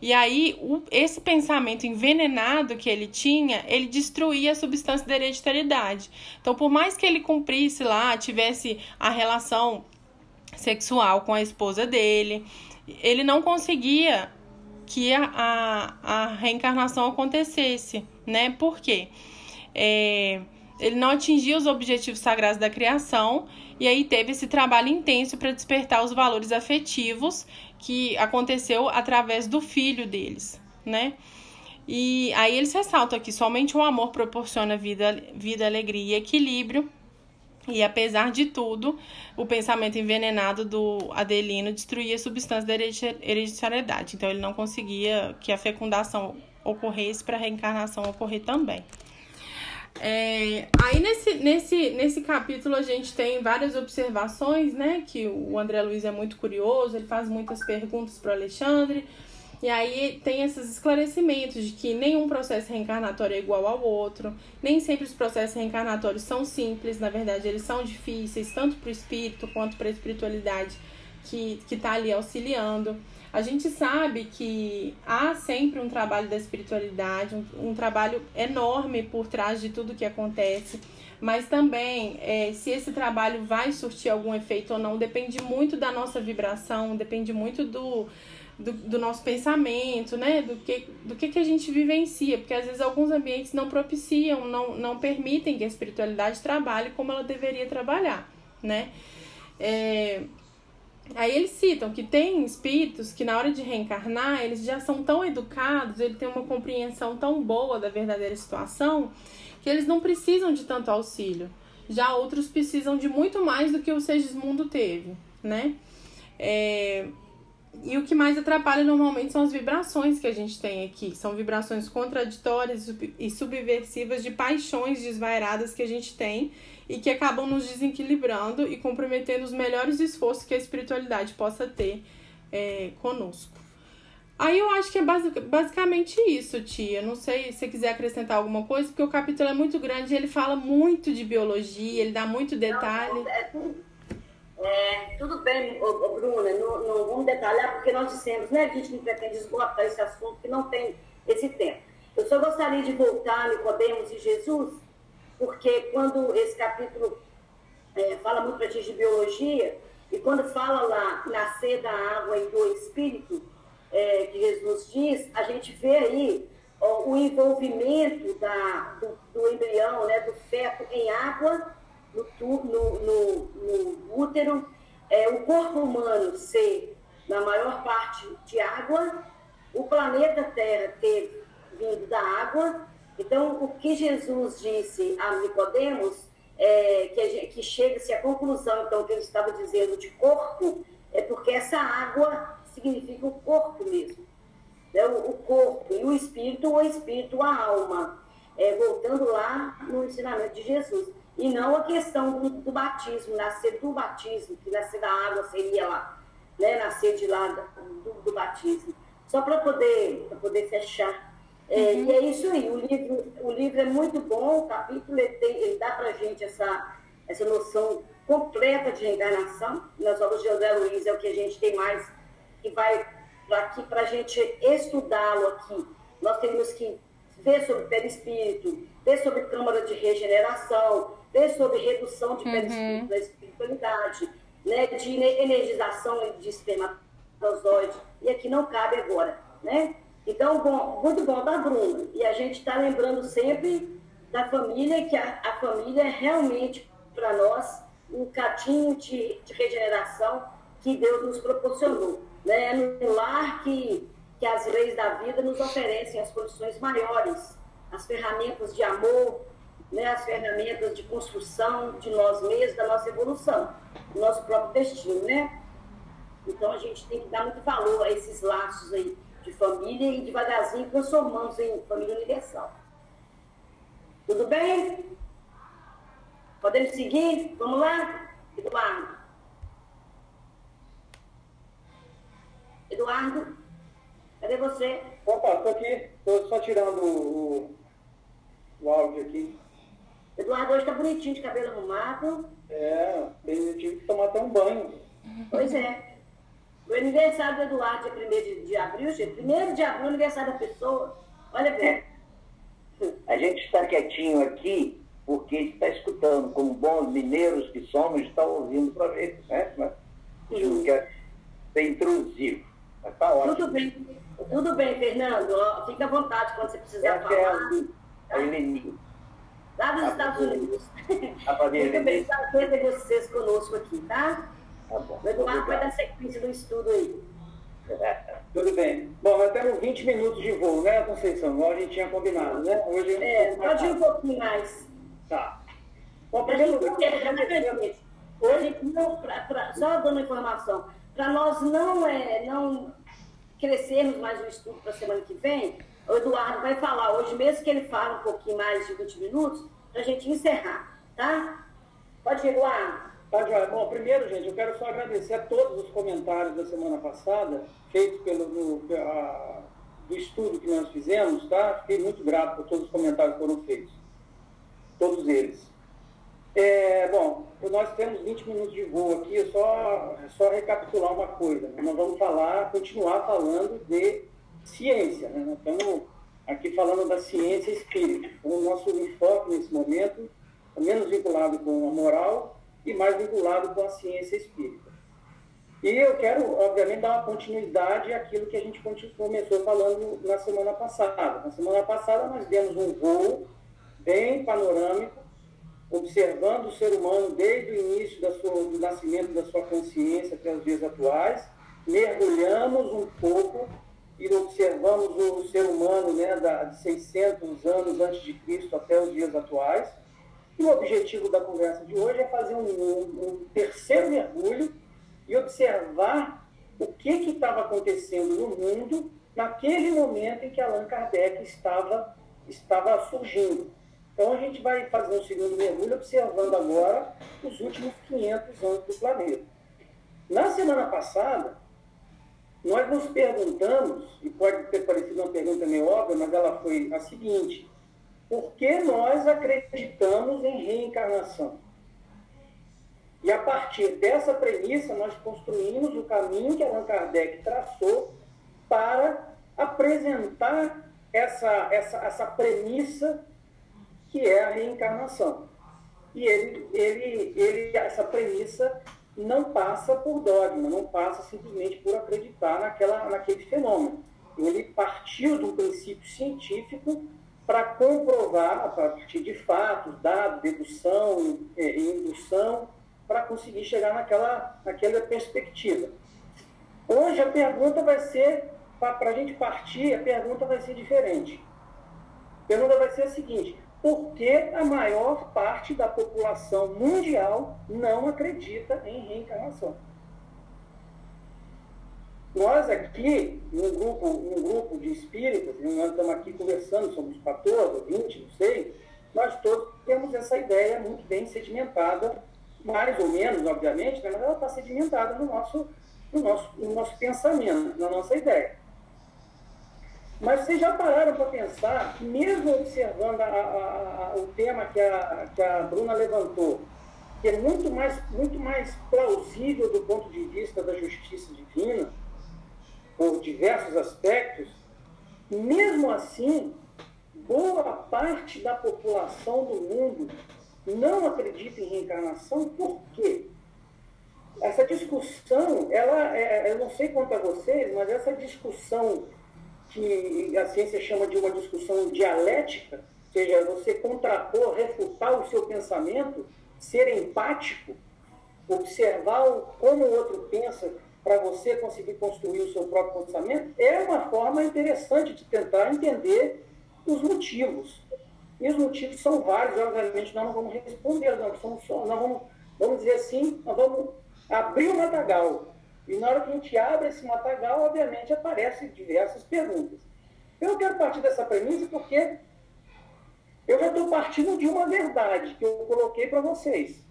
E aí, o, esse pensamento envenenado que ele tinha, ele destruía a substância da hereditariedade. Então, por mais que ele cumprisse lá, tivesse a relação sexual com a esposa dele, ele não conseguia que a, a, a reencarnação acontecesse, né? Por quê? É, ele não atingia os objetivos sagrados da criação e aí teve esse trabalho intenso para despertar os valores afetivos que aconteceu através do filho deles, né? E aí eles ressaltam aqui somente o amor proporciona vida, vida, alegria e equilíbrio. E apesar de tudo, o pensamento envenenado do Adelino destruía a substância da hereditariedade. Então ele não conseguia que a fecundação ocorresse para a reencarnação ocorrer também. É, aí nesse, nesse, nesse capítulo a gente tem várias observações, né? Que o André Luiz é muito curioso, ele faz muitas perguntas para Alexandre. E aí tem esses esclarecimentos de que nenhum processo reencarnatório é igual ao outro, nem sempre os processos reencarnatórios são simples, na verdade eles são difíceis, tanto para o espírito quanto para a espiritualidade que está ali auxiliando. A gente sabe que há sempre um trabalho da espiritualidade, um, um trabalho enorme por trás de tudo que acontece, mas também é, se esse trabalho vai surtir algum efeito ou não depende muito da nossa vibração, depende muito do, do, do, nosso pensamento, né? Do que, do que, que a gente vivencia, porque às vezes alguns ambientes não propiciam, não, não permitem que a espiritualidade trabalhe como ela deveria trabalhar, né? É, aí eles citam que tem espíritos que na hora de reencarnar, eles já são tão educados, ele tem uma compreensão tão boa da verdadeira situação, que eles não precisam de tanto auxílio. Já outros precisam de muito mais do que o Segismundo teve, né? É, e o que mais atrapalha normalmente são as vibrações que a gente tem aqui. São vibrações contraditórias e subversivas de paixões desvairadas que a gente tem e que acabam nos desequilibrando e comprometendo os melhores esforços que a espiritualidade possa ter é, conosco. Aí eu acho que é basicamente isso, tia. Não sei se você quiser acrescentar alguma coisa, porque o capítulo é muito grande, ele fala muito de biologia, ele dá muito detalhe. Não, é, é, tudo bem, ô, ô, Bruna, não, não, vamos detalhar, porque nós dissemos, né, a gente não pretende esgotar esse assunto, que não tem esse tempo. Eu só gostaria de voltar Nicodemos e Jesus, porque quando esse capítulo é, fala muito para a gente de biologia, e quando fala lá nascer da água e do espírito, é, que Jesus diz, a gente vê aí ó, o envolvimento da, do, do embrião, né, do feto em água no, no, no, no útero, é, o corpo humano ser, na maior parte, de água, o planeta Terra ter vindo da água. Então, o que Jesus disse a Nicodemos, é, que, que chega-se à conclusão, então, que ele estava dizendo de corpo, é porque essa água significa o corpo mesmo. Né? O, o corpo e o espírito, o espírito, a alma. É, voltando lá no ensinamento de Jesus e não a questão do, do, batismo, nascer do batismo, que nascer da água seria lá, né, nascer de lá do, do batismo. Só para poder, poder fechar. É, uhum. E é isso aí, o livro, o livro é muito bom, o capítulo ele, tem, ele dá para a gente essa, essa noção completa de reencarnação. Nas obras de José Luiz é o que a gente tem mais, que vai aqui para a gente estudá-lo aqui. Nós temos que ver sobre perispírito, ver sobre câmara de regeneração, ver sobre redução de perispírito uhum. da espiritualidade, né, de energização de espermatozoide, e aqui não cabe agora, né? Então, bom, muito bom da Bruna. E a gente está lembrando sempre da família, que a, a família é realmente, para nós, um cadinho de, de, regeneração que Deus nos proporcionou. Né? É no lar que, que as leis da vida nos oferecem as condições maiores, as ferramentas de amor, né, as ferramentas de construção de nós mesmos, da nossa evolução, do nosso próprio destino, né? Então a gente tem que dar muito valor a esses laços aí de família e devagarzinho transformamos em família universal. Tudo bem? Podemos seguir? Vamos lá? Eduardo. Eduardo, cadê você? Opa, estou aqui. Estou só tirando o, o áudio aqui. Eduardo hoje tá bonitinho, de cabelo arrumado. É, eu tive que tomar até um banho. Pois é. O aniversário do Eduardo é 1 de, de abril, gente. 1 de abril é aniversário da pessoa. Olha bem. A gente está quietinho aqui porque está escutando, como bons mineiros que somos, está ouvindo para ver, né? Mas, não quer ser intrusivo. Mas tá ótimo. Tudo bem. Tudo bem, Fernando. Fica à vontade quando você precisar Essa falar. É a, Heleni lá dos Estados Unidos. Muito bem, prazer ter vocês conosco aqui, tá? Tá bom. O Eduardo vai dar sequência do estudo aí. (laughs) Tudo bem. Bom, nós temos 20 minutos de voo, né, Conceição? Igual a gente tinha combinado, né? Hoje é, pode ir um pouquinho mais. Tá. Bom, primeiro, gente, hoje, não, pra, pra, só dando informação, para nós não, é, não crescermos mais o estudo para a semana que vem, o Eduardo vai falar hoje, mesmo que ele fale um pouquinho mais de 20 minutos, para a gente encerrar, tá? Pode ir, Eduardo. Tá, Joia. Bom, primeiro, gente, eu quero só agradecer a todos os comentários da semana passada, feitos pelo no, do estudo que nós fizemos, tá? Fiquei muito grato por todos os comentários que foram feitos. Todos eles. É, bom, nós temos 20 minutos de voo aqui, é só, só recapitular uma coisa. Né? Nós vamos falar, continuar falando de ciência. Né? Nós estamos aqui falando da ciência espírita. O nosso enfoque nesse momento menos vinculado com a moral e mais vinculado com a ciência espírita. E eu quero, obviamente, dar uma continuidade àquilo que a gente começou falando na semana passada. Na semana passada, nós demos um voo bem panorâmico, observando o ser humano desde o início da sua, do nascimento da sua consciência até os dias atuais. Mergulhamos um pouco e observamos o ser humano né, de 600 anos antes de Cristo até os dias atuais. E o objetivo da conversa de hoje é fazer um, um, terceiro mergulho e observar o que estava acontecendo no mundo naquele momento em que Allan Kardec estava, estava surgindo. Então a gente vai fazer um segundo mergulho observando agora os últimos 500 anos do planeta. Na semana passada, nós nos perguntamos, e pode ter parecido uma pergunta meio óbvia, mas ela foi a seguinte: por que nós acreditamos em reencarnação? E a partir dessa premissa, nós construímos o caminho que Allan Kardec traçou para apresentar essa, essa, essa premissa que é a reencarnação. E ele, ele, ele, essa premissa não passa por dogma, não passa simplesmente por acreditar naquela, naquele fenômeno. Ele partiu de um princípio científico para comprovar, a partir de fatos, dados, dedução, é, indução, para conseguir chegar naquela, naquela perspectiva. Hoje a pergunta vai ser, para a gente partir, a pergunta vai ser diferente. A pergunta vai ser a seguinte: por que a maior parte da população mundial não acredita em reencarnação? Nós aqui, num grupo, num grupo de espíritas, nós estamos aqui conversando, somos 14 ou 20, não sei, nós todos temos essa ideia muito bem sedimentada mais ou menos, obviamente, né, mas ela está sedimentada no nosso, no, nosso, no nosso pensamento, na nossa ideia. Mas vocês já pararam para pensar, mesmo observando a, a, a, o tema que a, que a Bruna levantou, que é muito mais, muito mais plausível do ponto de vista da justiça divina, por diversos aspectos, mesmo assim, boa parte da população do mundo não acredita em reencarnação, por quê? Essa discussão, ela, é, eu não sei quanto a vocês, mas essa discussão que a ciência chama de uma discussão dialética, ou seja, você contrapor, refutar o seu pensamento, ser empático, observar como o outro pensa para você conseguir construir o seu próprio pensamento, é uma forma interessante de tentar entender os motivos. E os motivos são vários, obviamente nós não vamos responder, não, somos só, nós vamos, vamos dizer assim, nós vamos abrir o matagal. E na hora que a gente abre esse matagal, obviamente aparecem diversas perguntas. Eu quero partir dessa premissa porque eu já estou partindo de uma verdade que eu coloquei para vocês,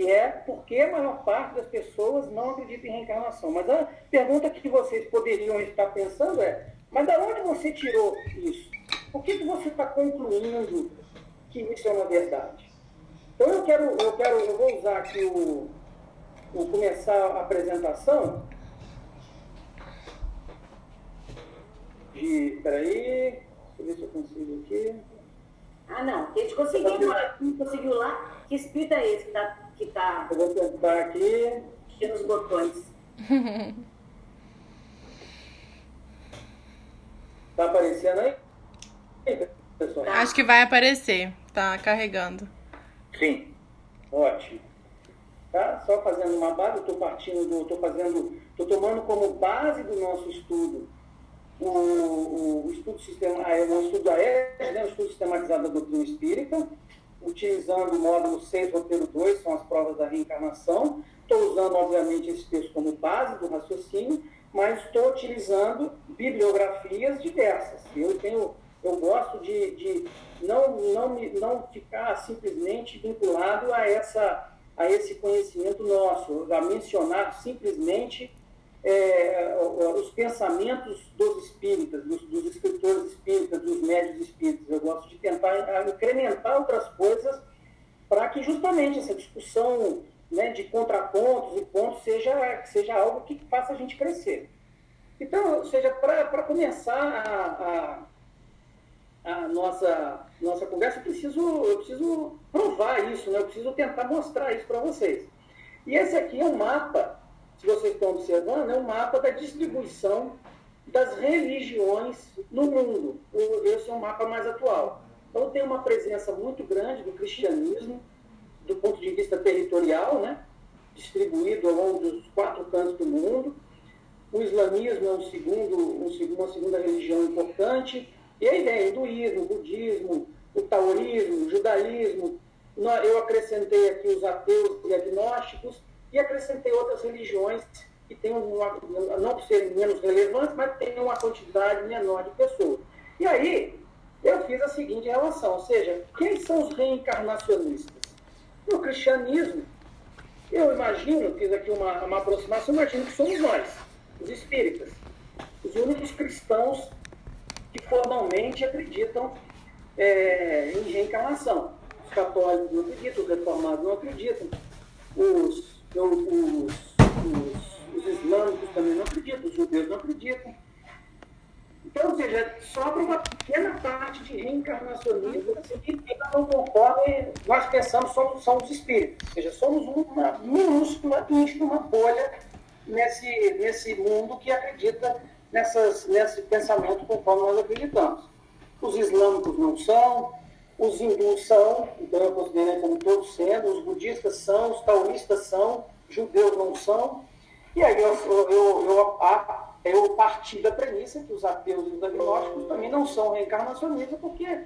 que é por que a maior parte das pessoas não acredita em reencarnação. Mas a pergunta que vocês poderiam estar pensando é, mas da onde você tirou isso? Por que, que você está concluindo que isso é uma verdade? Então eu quero, eu quero, eu vou usar aqui o, o começar a apresentação de. Peraí, deixa eu ver se eu consigo aqui. Ah não, a gente conseguiu, tá não conseguiu lá. Que espírito é esse que está. Que tá... Eu vou tentar aqui. Mexendo os botões. (laughs) Tá aparecendo aí? Pessoal. Acho que vai aparecer. Tá carregando. Sim. Ótimo. Tá? Só fazendo uma base, eu estou partindo do. estou fazendo. estou tomando como base do nosso estudo o, o, o estudo sistema, ah, é o estudo da ES, né, o estudo sistematizado da doutrina espírita, utilizando o módulo 6, roteiro 2, são as provas da reencarnação. Estou usando, obviamente, esse texto como base do raciocínio, mas estou utilizando bibliografias diversas. Eu tenho eu gosto de, de não, não, não ficar simplesmente vinculado a, essa, a esse conhecimento nosso, a mencionar simplesmente é, os pensamentos dos espíritas, dos, dos, escritores espíritas, dos médios espíritas. Eu gosto de tentar incrementar outras coisas para que justamente essa discussão né, de contrapontos e pontos seja, seja algo que faça a gente crescer. Então, ou seja, para começar a, a a nossa, nossa conversa, eu preciso, eu preciso provar isso, né? eu preciso tentar mostrar isso para vocês. E esse aqui é um mapa se vocês estão observando, é um mapa da distribuição das religiões no mundo. Esse é um mapa mais atual. Então tem uma presença muito grande do cristianismo, do ponto de vista territorial, né? distribuído ao longo dos quatro cantos do mundo. O islamismo é um segundo, um, uma segunda religião importante. E aí vem o hinduísmo, budismo, o taoísmo, o judaísmo. Eu acrescentei aqui os ateus e agnósticos e acrescentei outras religiões que têm uma, não por serem menos relevantes, mas têm uma quantidade menor de pessoas. E aí, eu fiz a seguinte relação, ou seja, quem são os reencarnacionistas? No cristianismo, eu imagino, fiz aqui uma, uma aproximação, imagino que somos nós, os espíritas, os únicos cristãos que formalmente acreditam é, em reencarnação. Os católicos não acreditam, os reformados não acreditam, os os, os, os, os islâmicos também não acreditam, os judeus não acreditam. Então, ou seja, sobra uma pequena parte de reencarnacionismo que não conforme nós pensamos somos, somos espíritos. Ou seja, somos uma minúscula, ínfima bolha nesse, nesse mundo que acredita nessas, nesse pensamento conforme nós acreditamos. Os islâmicos não são, os hindus são, então eu considerei como todos sendo, os budistas são, os taoístas são, judeus não são. E aí eu, eu, eu, eu parti da premissa que os ateus e os agnósticos também não são reencarnacionistas, porque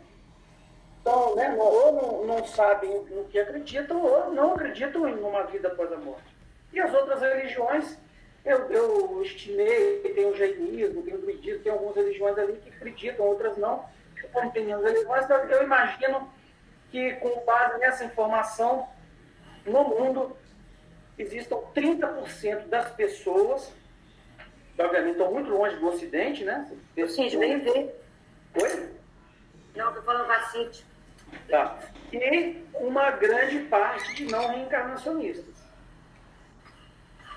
então, né, ou não, não sabem no que acreditam, ou não acreditam em uma vida após a morte. E as outras religiões, eu, eu estimei, tem o jainismo, tem o druidismo, tem algumas religiões ali que acreditam, outras não compreendendo relevância, eu imagino que, com base nessa informação, no mundo existam 30% das pessoas, obviamente estão muito longe do Ocidente, né? Sim, nem vê. Oi? Não, estou falando vacite. Tá. E uma grande parte de não reencarnacionistas.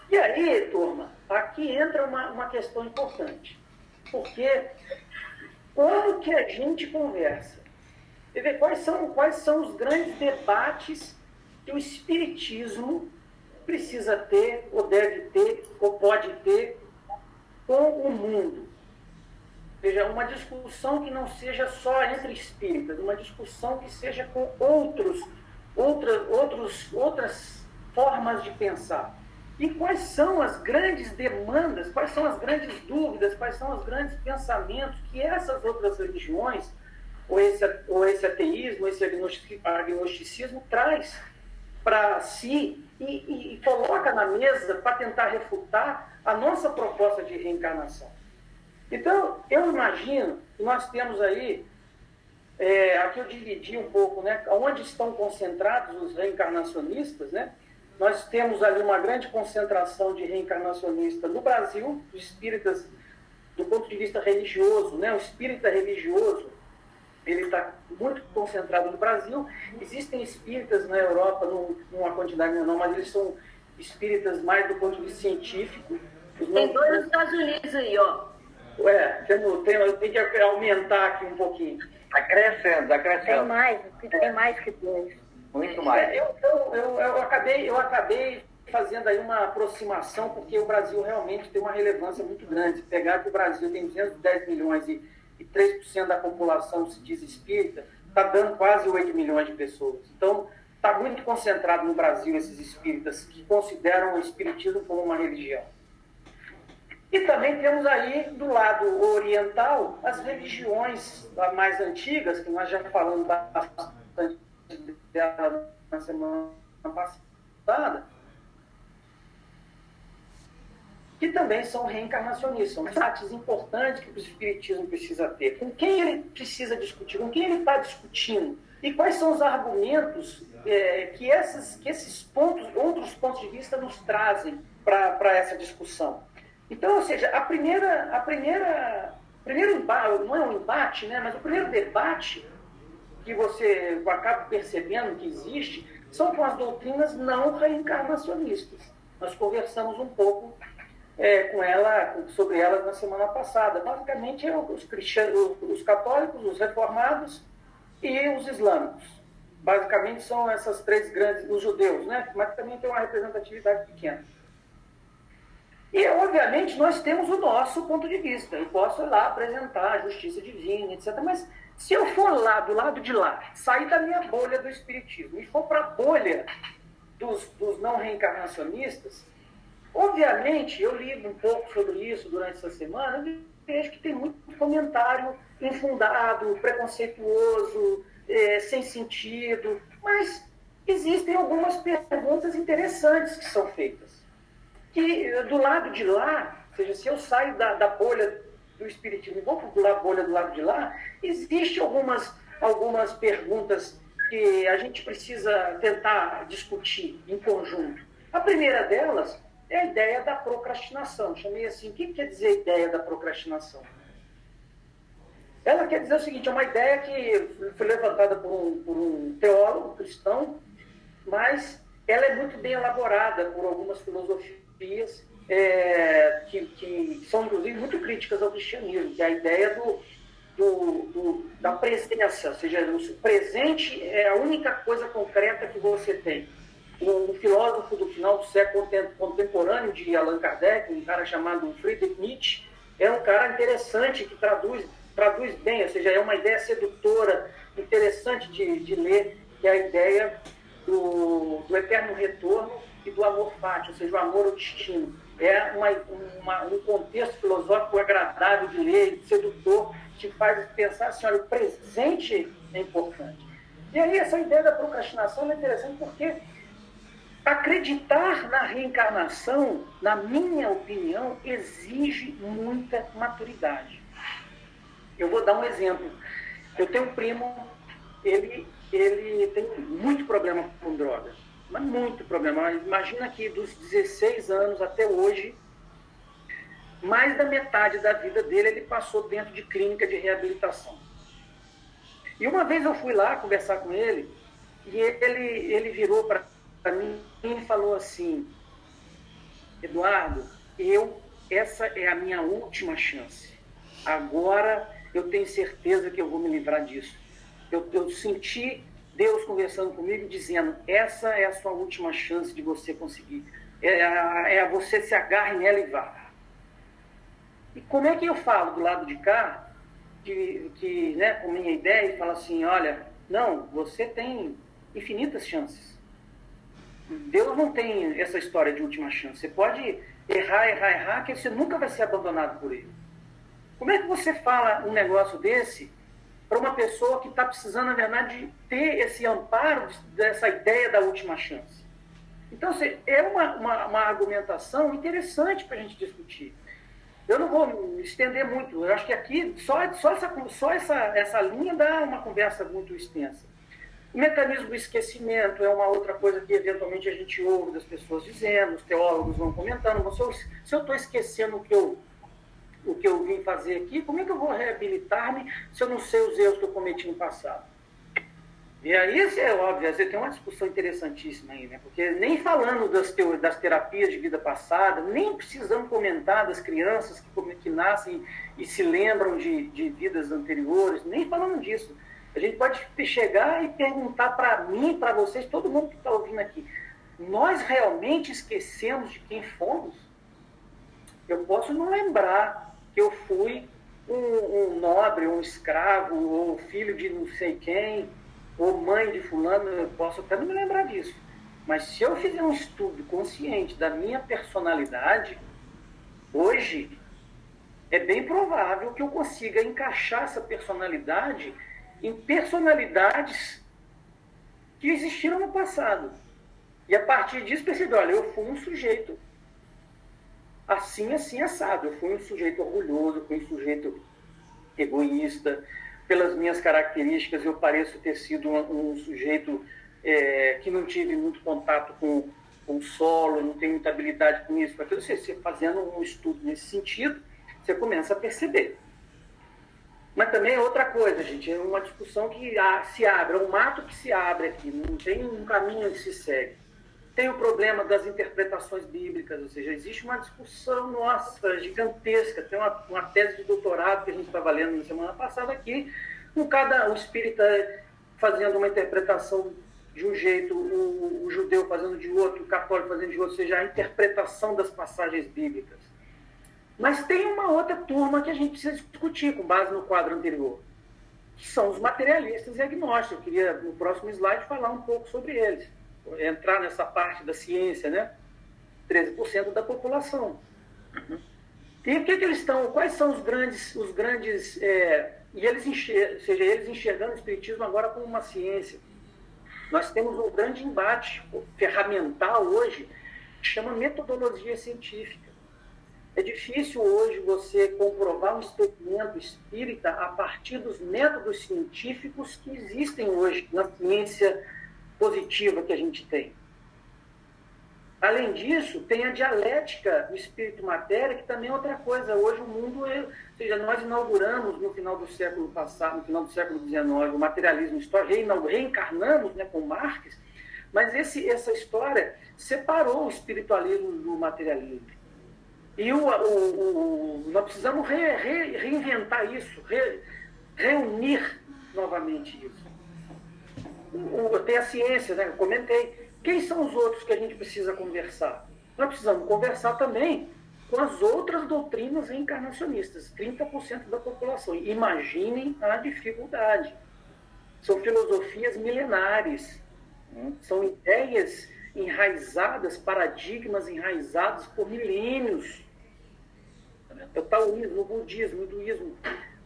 E aí, turma, aqui entra uma, uma questão importante. Porque como que a gente conversa? Quer ver quais são, quais são os grandes debates que o Espiritismo precisa ter, ou deve ter, ou pode ter com o mundo. Seja, uma discussão que não seja só entre espíritas, uma discussão que seja com outros, outra, outros, outras formas de pensar. E quais são as grandes demandas, quais são as grandes dúvidas, quais são os grandes pensamentos que essas outras religiões, ou esse, ou esse ateísmo, esse agnosticismo, traz para si e, e, e coloca na mesa para tentar refutar a nossa proposta de reencarnação. Então, eu imagino que nós temos aí, é, aqui eu dividi um pouco, né, onde estão concentrados os reencarnacionistas, né? Nós temos ali uma grande concentração de reencarnacionistas no Brasil, os espíritas, do ponto de vista religioso, né? o espírita religioso, ele está muito concentrado no Brasil. Existem espíritas na Europa, não, uma quantidade menor, mas eles são espíritas mais do ponto de vista científico. Tem dois nos Estados Unidos aí, ó. Ué, tem, tem, eu tenho que aumentar aqui um pouquinho. Acrescendo, acrescendo. Tem mais, tem mais que dois. Muito mais. Eu, eu, eu, eu, acabei, eu acabei fazendo aí uma aproximação, porque o Brasil realmente tem uma relevância muito grande. Pegar que o Brasil tem 210 milhões e, e 3% da população se diz espírita, está dando quase 8 milhões de pessoas. Então, está muito concentrado no Brasil esses espíritas que consideram o espiritismo como uma religião. E também temos aí, do lado oriental, as religiões mais antigas, que nós já falamos bastante dela na semana passada, que também são reencarnacionistas, são debates importantes que o Espiritismo precisa ter. Com quem ele precisa discutir, com quem ele está discutindo, e quais são os argumentos é, que, que esses pontos, outros pontos de vista nos trazem para essa discussão. Então, ou seja, a primeira, a primeira, primeiro não é um embate, né, mas o primeiro debate que você acaba percebendo que existe são com as doutrinas não reencarnacionistas. Nós conversamos um pouco é, com ela, sobre elas na semana passada. Basicamente, é os, os católicos, os reformados e os islâmicos. Basicamente, são essas três grandes, os judeus, né? mas também tem uma representatividade pequena. E, obviamente, nós temos o nosso ponto de vista. Eu posso ir lá apresentar a justiça divina, etc. Mas se eu for lá, do lado de lá, sair da minha bolha do espiritismo e for para a bolha dos, dos não reencarnacionistas, obviamente, eu li um pouco sobre isso durante essa semana, e vejo que tem muito comentário infundado, preconceituoso, é, sem sentido, mas existem algumas perguntas interessantes que são feitas. Que do lado de lá, ou seja, se eu saio da, da bolha do espiritismo vou para a bolha do lado de lá, existem algumas, algumas perguntas que a gente precisa tentar discutir em conjunto. A primeira delas é a ideia da procrastinação. Chamei assim, o que quer dizer ideia da procrastinação? Ela quer dizer o seguinte, é uma ideia que foi levantada por um, por um teólogo cristão, mas ela é muito bem elaborada por algumas filosofias é, que, que, são, inclusive, muito críticas ao cristianismo, que é a ideia do, do, do, da presença, ou seja, o presente é a única coisa concreta que você tem. Um filósofo do final do século contemporâneo de Allan Kardec, um cara chamado Friedrich Nietzsche, é um cara interessante que traduz traduz bem, ou seja, é uma ideia sedutora, interessante de, de ler, que é a ideia do, do eterno retorno e do amor fático, ou seja, o amor ao destino. É uma, uma, um contexto filosófico agradável de ler, sedutor, que faz pensar assim, olha, o presente é importante. E aí essa ideia da procrastinação é interessante porque acreditar na reencarnação, na minha opinião, exige muita maturidade. Eu vou dar um exemplo. Eu tenho um primo, ele, ele tem muito problema com droga. Mas muito problema. Imagina que dos 16 anos até hoje, mais da metade da vida dele ele passou dentro de clínica de reabilitação. E uma vez eu fui lá conversar com ele, e ele, ele virou para mim e falou assim: Eduardo, eu, essa é a minha última chance. Agora eu tenho certeza que eu vou me livrar disso. Eu, eu senti Deus conversando comigo, dizendo: essa é a sua última chance de você conseguir. É, é você se agarre nela e vá. E como é que eu falo do lado de cá, que, que né, com minha ideia, e falo assim: olha, não, você tem infinitas chances. Deus não tem essa história de última chance. Você pode errar, errar, errar, que você nunca vai ser abandonado por ele. Como é que você fala um negócio desse para uma pessoa que está precisando, na verdade, ter esse amparo dessa ideia da última chance? Então, é uma, uma, uma argumentação interessante para a gente discutir. Eu não vou me estender muito, eu acho que aqui só, só, essa, só essa, essa linha dá uma conversa muito extensa. O mecanismo do esquecimento é uma outra coisa que eventualmente a gente ouve das pessoas dizendo, os teólogos vão comentando. Se eu estou esquecendo o que eu o que eu vim fazer aqui, como é que eu vou reabilitar-me se eu não sei os erros que eu cometi no passado? E aí, é óbvio, você tem uma discussão interessantíssima aí, né? Porque nem falando das, das terapias de vida passada, nem precisamos comentar das crianças que, que nascem e se lembram de, de vidas anteriores, nem falando disso. A gente pode chegar e perguntar para mim, para vocês, todo mundo que está ouvindo aqui, nós realmente esquecemos de quem fomos? Eu posso não lembrar que eu fui um, um, nobre, um escravo, ou filho de não sei quem, ou mãe de fulano, eu posso até não me lembrar disso. Mas se eu fizer um estudo consciente da minha personalidade, hoje é bem provável que eu consiga encaixar essa personalidade em personalidades que existiram no passado. E a partir disso perceber, olha, eu fui um sujeito assim, assim, assado. Eu fui um sujeito orgulhoso, fui um sujeito egoísta. Pelas minhas características, eu pareço ter sido um, um sujeito é, que não tive muito contato com, o solo, não tenho muita habilidade com isso. Porque você, você fazendo um estudo nesse sentido, você começa a perceber. Mas também é outra coisa, gente, é uma discussão que se abre, é um mato que se abre aqui, não tem um caminho que se segue. Tem o problema das interpretações bíblicas, ou seja, existe uma discussão, nossa, gigantesca. Tem uma, uma tese de doutorado que a gente estava lendo na semana passada aqui, com cada um espírita fazendo uma interpretação de um jeito, o, o judeu fazendo de outro, o católico fazendo de outro, ou seja, a interpretação das passagens bíblicas. Mas tem uma outra turma que a gente precisa discutir com base no quadro anterior, que são os materialistas e agnósticos. Eu queria, no próximo slide, falar um pouco sobre eles, entrar nessa parte da ciência, né? 13% da população. E o que, que, eles estão, quais são os grandes, os grandes é, e eles enxergam, seja, eles enxergando o espiritismo agora como uma ciência. Nós temos um grande embate ferramental hoje que chama metodologia científica. É difícil hoje você comprovar um experimento espírita a partir dos métodos científicos que existem hoje na ciência positiva que a gente tem. Além disso, tem a dialética do espírito-matéria, que também é outra coisa. Hoje o mundo, é, ou seja, nós inauguramos no final do século passado, no final do século XIX, o materialismo histórico, reencarnamos né, com Marx, mas esse, essa história separou o espiritualismo do materialismo. E o, o, o nós precisamos re, re, reinventar isso, re, reunir novamente isso. Tem a ciência, né? eu comentei quem são os outros que a gente precisa conversar? Nós precisamos conversar também com as outras doutrinas reencarnacionistas, 30% da população. Imaginem a dificuldade. São filosofias milenares, né? são ideias enraizadas, paradigmas enraizados por milênios. O taoísmo, o budismo, o hinduísmo.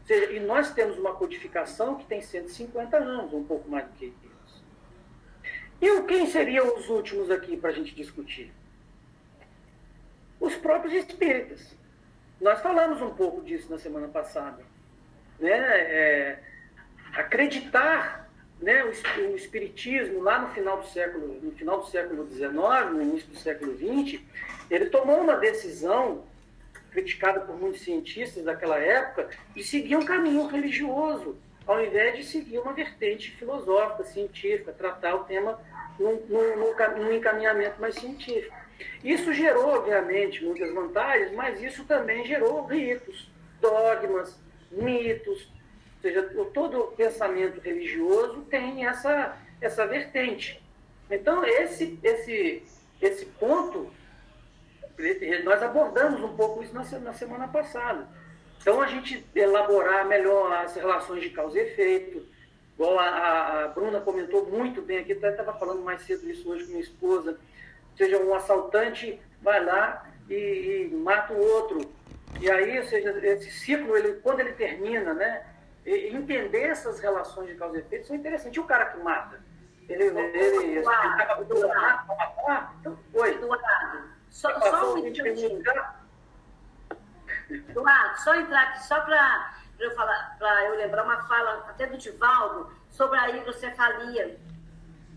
Seja, e nós temos uma codificação que tem 150 anos, um pouco mais do que. E quem seriam os últimos aqui para a gente discutir? Os próprios espíritas. Nós falamos um pouco disso na semana passada. Né? É, acreditar né, o, espiritismo lá no final do século no final do século XIX, no início do século XX, ele tomou uma decisão criticada por muitos cientistas daquela época de seguir um caminho religioso, ao invés de seguir uma vertente filosófica, científica, tratar o tema num, num, num encaminhamento mais científico. Isso gerou, obviamente, muitas vantagens, mas isso também gerou ritos, dogmas, mitos. Ou seja, todo pensamento religioso tem essa, essa vertente. Então, esse, esse, esse ponto, nós abordamos um pouco isso na, na semana passada. Então, a gente elaborar melhor as relações de causa e efeito, Igual a, a Bruna comentou muito bem aqui, até estava falando mais cedo isso hoje com minha esposa. Ou seja, um assaltante vai lá e, e mata o outro. E aí, ou seja, esse ciclo, ele, quando ele termina, né? entender essas relações de causa e efeito são interessantes. E o cara que mata? Ele, ele, ele Eduardo, Eduardo, então, Oi. Eduardo, só, só um minutinho. Eduardo, só entrar aqui, só para para eu, falar, eu lembrar uma fala até do Divaldo sobre a hidrocefalia,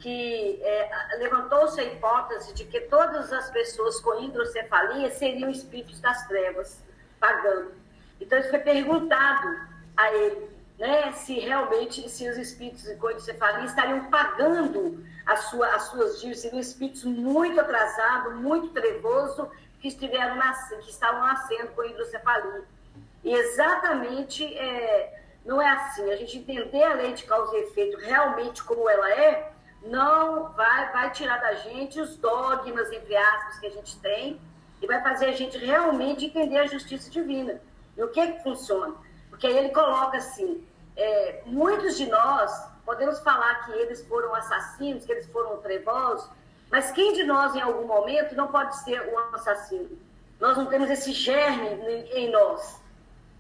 que é, levantou-se a hipótese de que todas as pessoas com hidrocefalia seriam espíritos das trevas, pagando. Então, isso foi perguntado a ele, né, se realmente se os espíritos com hidrocefalia estariam pagando a sua, as suas dívidas, seriam espíritos muito atrasados, muito trevosos, que, estiveram nascendo, que estavam nascendo com hidrocefalia. E exatamente é, não é assim. A gente entender a lei de causa e efeito realmente como ela é, não vai, vai tirar da gente os dogmas, entre aspas, que a gente tem, e vai fazer a gente realmente entender a justiça divina. E o que é que funciona? Porque aí ele coloca assim: é, muitos de nós podemos falar que eles foram assassinos, que eles foram trevosos, mas quem de nós, em algum momento, não pode ser um assassino? Nós não temos esse germe em nós.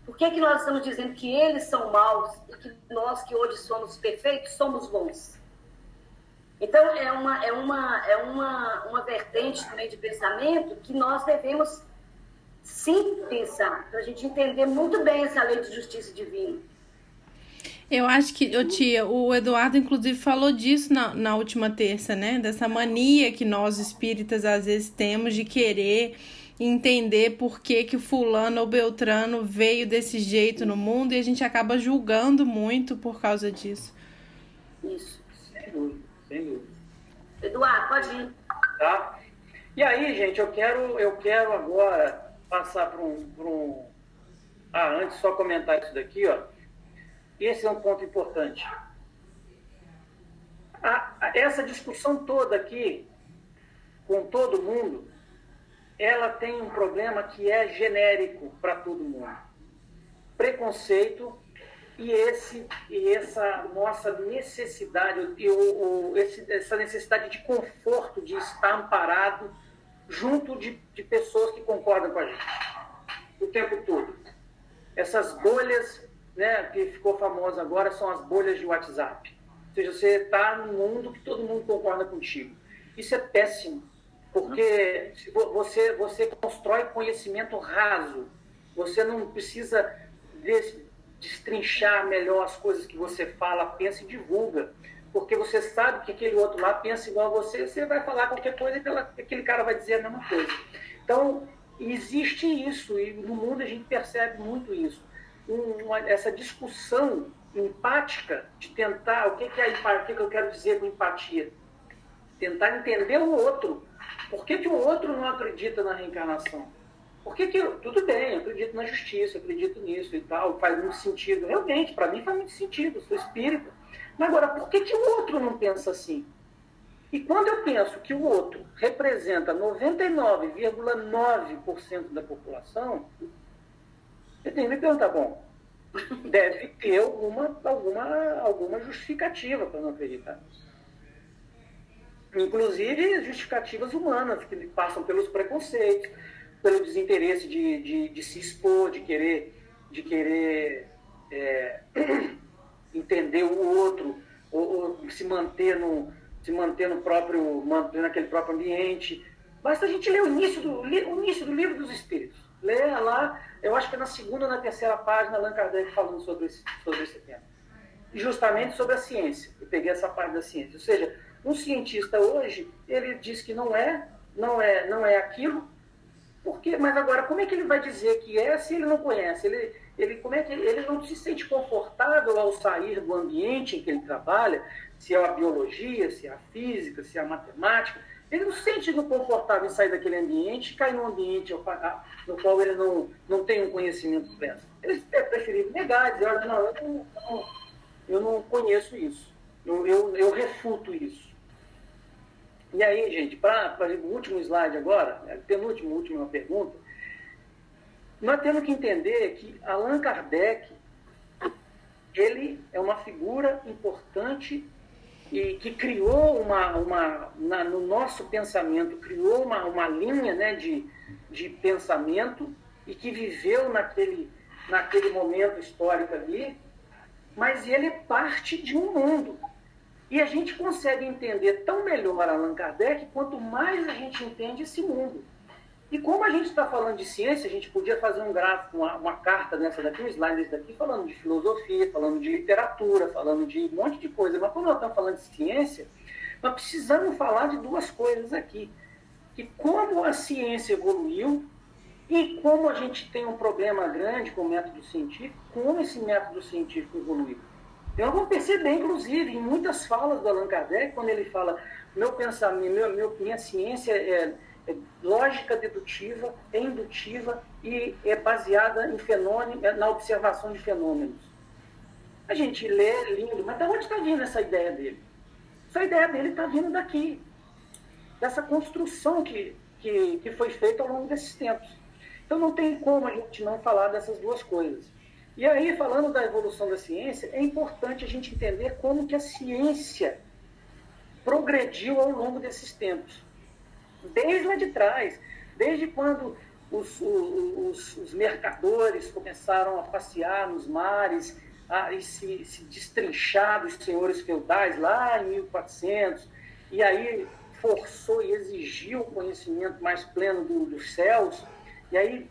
Por que, que nós estamos dizendo que eles são maus e que nós que hoje somos perfeitos somos bons? Então, é uma, é uma, é uma, uma vertente também de pensamento que nós devemos sim pensar, para a gente entender muito bem essa lei de justiça divina. Eu acho que, ô tia, o Eduardo inclusive falou disso na, na última terça, né? Dessa mania que nós espíritas às vezes temos de querer entender por que que fulano ou beltrano veio desse jeito no mundo e a gente acaba julgando muito por causa disso. Isso. Sem dúvida, sem dúvida. Eduardo, pode ir. Tá? E aí, gente, eu quero, eu quero agora passar para um, um. Ah, antes só comentar isso daqui, ó. Esse é um ponto importante. a, a, essa discussão toda aqui, com todo mundo, ela tem um problema que é genérico para todo mundo. Preconceito e, esse, e essa nossa necessidade, e o, o, esse, essa necessidade de conforto de estar amparado junto de, de pessoas que concordam com a gente o tempo todo. Essas bolhas, né, que ficou famosa agora, são as bolhas de WhatsApp. Ou seja, você está num mundo que todo mundo concorda contigo. Isso é péssimo, porque você, você constrói conhecimento raso. Você não precisa destrinchar melhor as coisas que você fala, pensa e divulga. Porque você sabe que aquele outro lá pensa igual a você, você vai falar qualquer coisa e aquele cara vai dizer a mesma coisa. Então, existe isso, e no mundo a gente percebe muito isso. Uma, essa discussão empática de tentar, o que, que é empatia, o que eu quero dizer com empatia? Tentar entender o outro. Por que, que o outro não acredita na reencarnação? Por que, tudo bem, acredito na justiça, acredito nisso e tal, faz muito sentido. Realmente, para mim faz muito sentido, sou espírita. Mas agora, por que, que o outro não pensa assim? E quando eu penso que o outro representa 99,9% da população, eu tenho que me perguntar, bom, (laughs) deve ter alguma, alguma, alguma justificativa para não acreditar. Inclusive justificativas humanas, que passam pelos preconceitos, pelo desinteresse de, de, de se expor, de querer, de querer é, (clears throat) entender o outro, ou, ou, se manter no, se manter no próprio, manter naquele próprio ambiente. Basta a gente ler o início do, o início do livro dos Espíritos. Leia lá, eu acho que é na segunda ou na terceira página, Allan Kardec falando sobre esse, sobre esse tema. Justamente sobre a ciência. Eu peguei essa parte da ciência. Ou seja, um cientista hoje, ele diz que não é, não é, não é aquilo, porque, mas agora, como é que ele vai dizer que é se ele não conhece? Ele, ele, como é que ele, não se sente confortável ao sair do ambiente em que ele trabalha, se é a biologia, se é a física, se é a matemática. Ele não se sente confortável em sair daquele ambiente e cair num ambiente no qual ele não, não tem um conhecimento pleno. Ele é preferível negar, dizer, olha, não, eu não, eu não conheço isso. Eu, eu, eu refuto isso. E aí, gente, para o último slide agora, né, penúltimo, última pergunta, nós temos que entender que Allan Kardec, ele é uma figura importante e que criou uma, uma na, no nosso pensamento, criou uma, uma linha né, de, de pensamento e que viveu naquele, naquele momento histórico ali, mas ele é parte de um mundo. E a gente consegue entender tão melhor Allan Kardec quanto mais a gente entende esse mundo. E como a gente está falando de ciência, a gente podia fazer um gráfico, uma, uma carta nessa daqui, um slide desse daqui, falando de filosofia, falando de literatura, falando de um monte de coisa. Mas quando nós estamos falando de ciência, nós precisamos falar de duas coisas aqui. Que como a ciência evoluiu e como a gente tem um problema grande com o método científico, como esse método científico evoluiu. Então, vamos perceber, inclusive, em muitas falas do Allan Kardec, quando ele fala meu pensamento, meu, meu, minha ciência é, é, lógica dedutiva, é indutiva e é baseada em fenômeno, é, na observação de fenômenos. A gente lê, lindo, mas de onde está vindo essa ideia dele? Essa ideia dele está vindo daqui, dessa construção que, que, que foi feita ao longo desses tempos. Então não tem como a gente não falar dessas duas coisas. E aí, falando da evolução da ciência, é importante a gente entender como que a ciência progrediu ao longo desses tempos. Desde lá de trás, desde quando os, os, os mercadores começaram a passear nos mares a, e se, se destrinchar dos senhores feudais lá em 1400, e aí forçou e exigiu o conhecimento mais pleno do, dos céus, e aí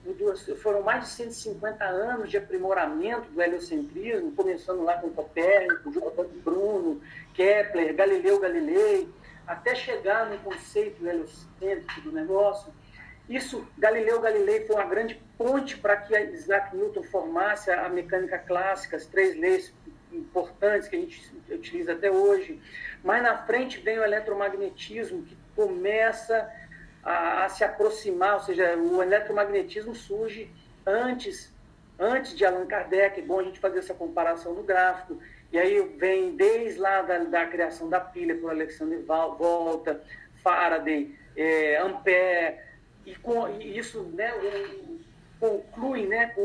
foram mais de 150 anos de aprimoramento do heliocentrismo, começando lá com Copérnico, Giordano Bruno, Kepler, Galileu Galilei, até chegar no conceito heliocêntrico do negócio. Isso, Galileu Galilei foi uma grande ponte para que Isaac Newton formasse a mecânica clássica, as três leis importantes que a gente utiliza até hoje. Mais na frente vem o eletromagnetismo, que começa a, a, se aproximar, ou seja, o eletromagnetismo surge antes, antes de Allan Kardec, é bom a gente fazer essa comparação no gráfico, E aí vem desde lá da, da criação da pilha por Alexander Volta, Faraday, é, Ampère, e, com, e isso né, conclui né, com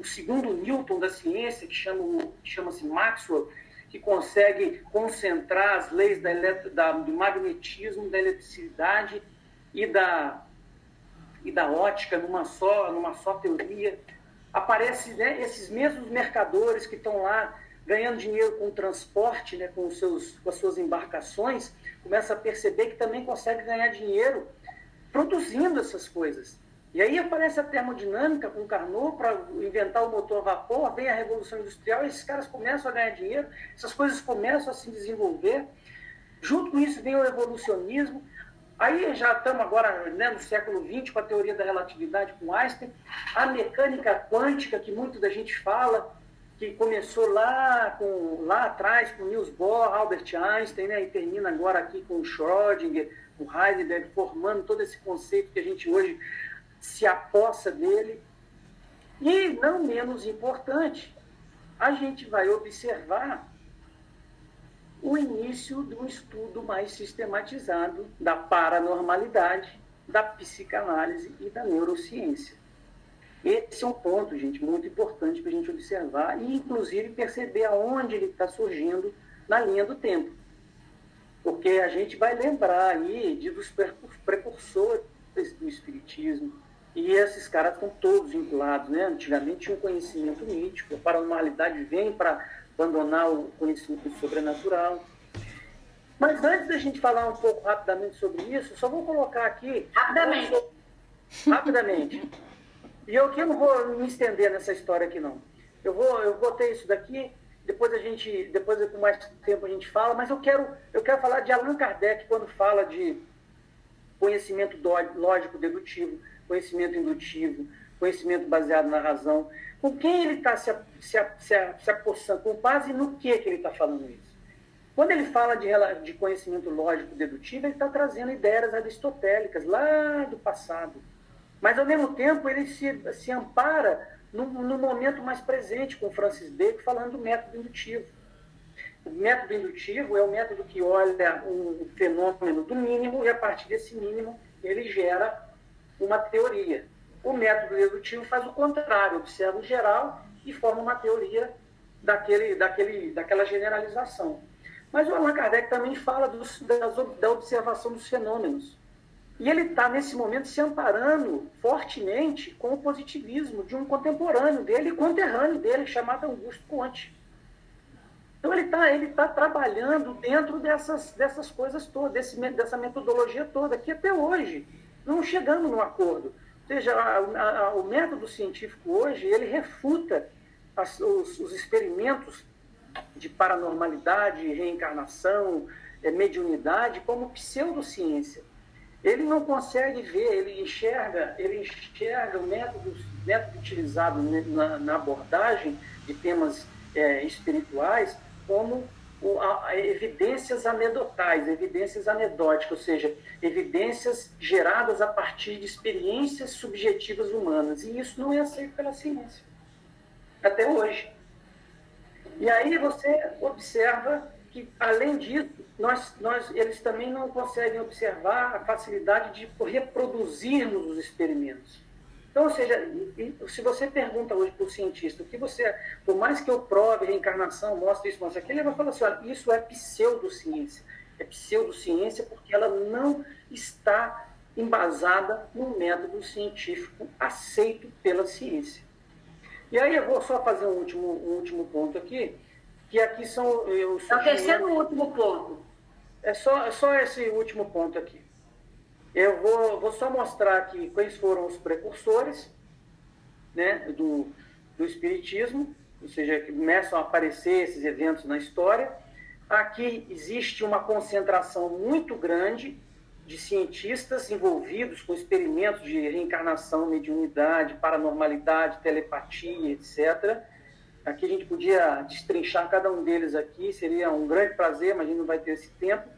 o, segundo Newton da ciência, que chama, chama-se Maxwell, que consegue concentrar as leis da, da, do magnetismo, da eletricidade e da, e da ótica numa só, numa só teoria. Aparecem né, esses mesmos mercadores que estão lá ganhando dinheiro com o transporte, né, com, os seus, com as suas embarcações, começa a perceber que também consegue ganhar dinheiro produzindo essas coisas. E aí aparece a termodinâmica com Carnot para inventar o motor a vapor, vem a Revolução Industrial, esses caras começam a ganhar dinheiro, essas coisas começam a se desenvolver. Junto com isso vem o evolucionismo. Aí já estamos agora né, no século XX com a teoria da relatividade com Einstein, a mecânica quântica que muito da gente fala, que começou lá, com, lá atrás com Niels Bohr, Albert Einstein, né, e termina agora aqui com Schrödinger, com Heisenberg, formando todo esse conceito que a gente hoje se apossa dele. E, não menos importante, a gente vai observar o início de um estudo mais sistematizado da paranormalidade, da psicanálise e da neurociência. Esse é um ponto, gente, muito importante para a gente observar e, inclusive, perceber aonde ele está surgindo na linha do tempo. Porque a gente vai lembrar aí de, dos precursores do Espiritismo, e esses caras estão todos vinculados, né? Antigamente tinha um conhecimento mítico, a paranormalidade vem para abandonar o conhecimento sobrenatural. Mas antes da gente falar um pouco rapidamente sobre isso, só vou colocar aqui. Rapidamente. Rapidamente. E eu aqui não vou me estender nessa história aqui não. Eu vou, eu botei isso daqui, depois a gente, depois com mais tempo a gente fala, mas eu quero, eu quero falar de Allan Kardec quando fala de conhecimento lógico dedutivo, conhecimento indutivo, conhecimento baseado na razão. Com quem ele está se, se, se, se apossando? Com base no que, que ele está falando isso? Quando ele fala de, de conhecimento lógico dedutivo, ele está trazendo ideias aristotélicas lá do passado mas, ao mesmo tempo, ele se, se ampara no, no momento mais presente, com Francis Bacon falando do método indutivo. O método indutivo é o método que olha um fenômeno do mínimo e, a partir desse mínimo, ele gera uma teoria. O método dedutivo faz o contrário, observa o geral e forma uma teoria daquele, daquele, daquela generalização. Mas o Allan Kardec também fala das, da observação dos fenômenos. E ele está, nesse momento, se amparando fortemente com o positivismo de um contemporâneo dele, conterrâneo dele, chamado Augusto Conte. Então, ele está ele tá trabalhando dentro dessas, dessas coisas todas, desse, dessa metodologia toda, que até hoje não chegamos num acordo. Ou seja, a, a, o método científico hoje, ele refuta as, os, os experimentos de paranormalidade, reencarnação, é, mediunidade, como pseudociência. Ele não consegue ver, ele enxerga, ele enxerga o método, método utilizado na, na abordagem de temas é, espirituais como o, a, a evidências anedotais, evidências anedóticas, ou seja, evidências geradas a partir de experiências subjetivas humanas. E isso não é aceito pela ciência, até hoje. E aí você observa que, além disso, nós, nós, eles também não conseguem observar a facilidade de reproduzirmos os experimentos. Então, ou seja, se você pergunta hoje para o cientista, o que você, por mais que eu prove reencarnação, mostre isso, mostre aquilo, ele vai falar assim, olha, isso é pseudociência. É pseudociência porque ela não está embasada no método científico aceito pela ciência. E aí eu vou só fazer um último, um último ponto aqui, que aqui são os. É o terceiro último ponto. É só, é só esse último ponto aqui. Eu vou, vou só mostrar aqui quais foram os precursores né, do, do Espiritismo, ou seja, que começam a aparecer esses eventos na história. Aqui existe uma concentração muito grande de cientistas envolvidos com experimentos de reencarnação, mediunidade, paranormalidade, telepatia, etc. Aqui a gente podia destrinchar cada um deles aqui, seria um grande prazer, mas a gente não vai ter esse tempo.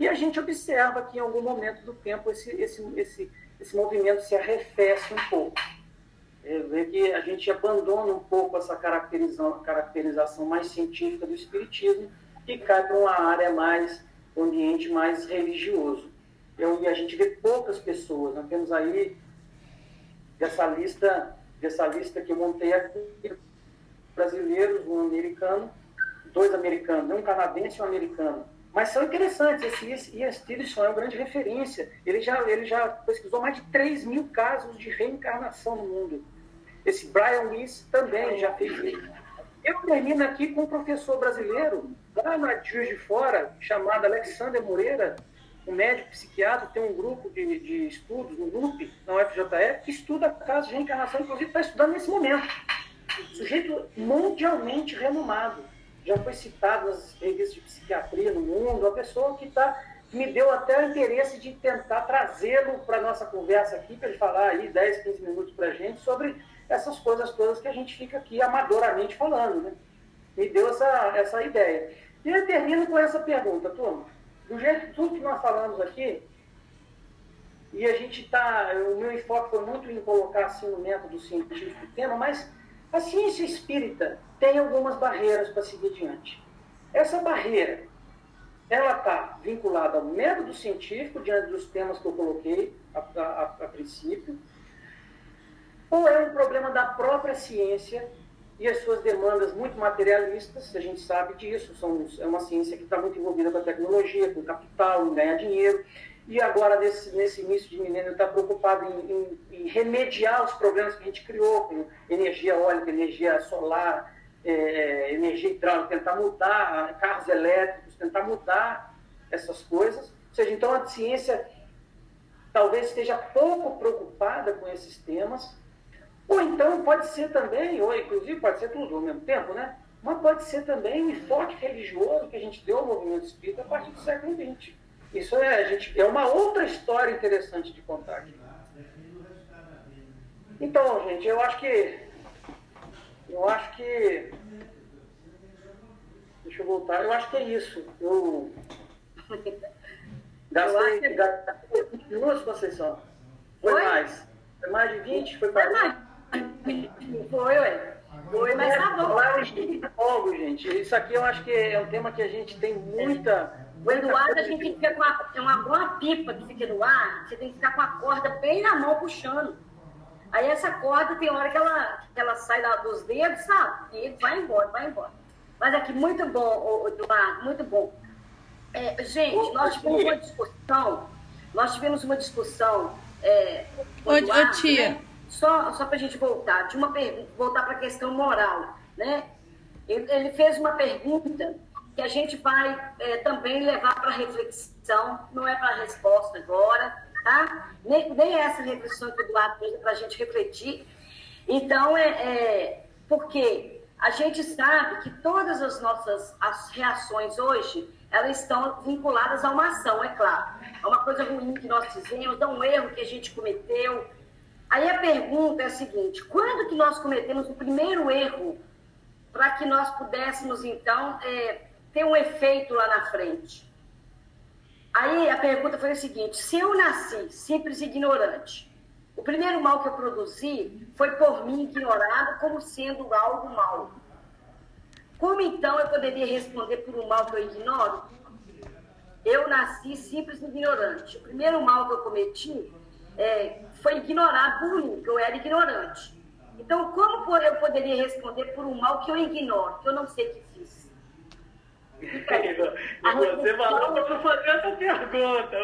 E a gente observa que em algum momento do tempo esse, esse, esse, esse movimento se arrefece um pouco. é ver que a gente abandona um pouco essa caracterização, caracterização mais científica do espiritismo e cai para uma área mais, um ambiente mais religioso. Eu, e a gente vê poucas pessoas, nós temos aí dessa lista, dessa lista que eu montei aqui, brasileiros, um americano, dois americanos, um canadense e um americano. Mas são interessantes. Esse Ian Stevenson é uma grande referência. Ele já, ele já pesquisou mais de 3 mil casos de reencarnação no mundo. Esse Brian Weiss também já fez isso. Eu termino aqui com um professor brasileiro, lá na Juiz de Fora, chamado Alexander Moreira, um médico psiquiatra, tem um grupo de, de estudos no NUP, na UFJF, que estuda casos de reencarnação, inclusive está estudando nesse momento. Sujeito mundialmente renomado já foi citado nas revistas de psiquiatria no mundo, uma pessoa que tá, me deu até o interesse de tentar trazê-lo para nossa conversa aqui, para ele falar aí 10, 15 minutos para a gente sobre essas coisas todas que a gente fica aqui amadoramente falando. Né? Me deu essa, essa ideia. E eu termino com essa pergunta, turma. Do jeito tudo que nós falamos aqui, e a gente está, o meu enfoque foi muito em colocar assim no método científico o tema, mas a ciência espírita tem algumas barreiras para seguir adiante. Essa barreira, ela está vinculada ao método científico, diante dos temas que eu coloquei a, a, a princípio, ou é um problema da própria ciência e as suas demandas muito materialistas, a gente sabe disso, são, é uma ciência que está muito envolvida com a tecnologia, com o capital, em ganhar dinheiro, e agora, nesse, nesse início de milênio, está preocupado em, em, em, remediar os problemas que a gente criou, com energia eólica, energia solar, é, energia hidráulica, tentar mudar carros elétricos, tentar mudar essas coisas. Ou seja, então a ciência talvez esteja pouco preocupada com esses temas, ou então pode ser também, ou inclusive pode ser tudo ao mesmo tempo, né? Mas pode ser também um enfoque religioso que a gente deu ao movimento espírita a partir do século XX. Isso é, a gente, é uma outra história interessante de contar aqui. Então, gente, eu acho que. Eu acho que. Deixa eu voltar. Eu acho que é isso. Eu. (laughs) Gastei, que... gastei 20 minutos, Conceição. Foi, foi mais. Foi mais de 20? Foi mais. Foi, ué. Foi, mas tá bom. Logo, gente. Isso aqui eu acho que é um tema que a gente tem muita o Eduardo, a gente tem que ficar com a, é uma boa pipa que fica no ar, você tem que ficar com a corda bem na mão puxando. Aí essa corda tem hora que ela, que ela sai dos dedos, sabe? E vai embora, vai embora. Mas aqui, muito bom, Eduardo, muito bom. É, gente, nós tivemos uma discussão, nós tivemos uma discussão. É, ô, Eduardo, ô, tia. Né? Só, só para a gente voltar, de uma pergunta, voltar para a questão moral, né? Ele, ele fez uma pergunta que a gente vai é, também levar para reflexão, não é para resposta agora, tá? Nem, nem essa reflexão que o Eduardo fez para a gente refletir. Então, é, é, porque a gente sabe que todas as nossas as reações hoje, elas estão vinculadas a uma ação, é claro. É uma coisa ruim que nós fizemos, é um erro que a gente cometeu. Aí a pergunta é a seguinte, quando que nós cometemos o primeiro erro para que nós pudéssemos, então, é, tem um efeito lá na frente. Aí a pergunta foi a seguinte: se eu nasci simples e ignorante, o primeiro mal que eu produzi foi por mim ignorado como sendo algo mal. Como então eu poderia responder por um mal que eu ignoro? Eu nasci simples e ignorante. O primeiro mal que eu cometi é, foi ignorado por mim, que eu era ignorante. Então, como eu poderia responder por um mal que eu ignoro, que eu não sei que e (laughs) você falou para não fazer essa pergunta.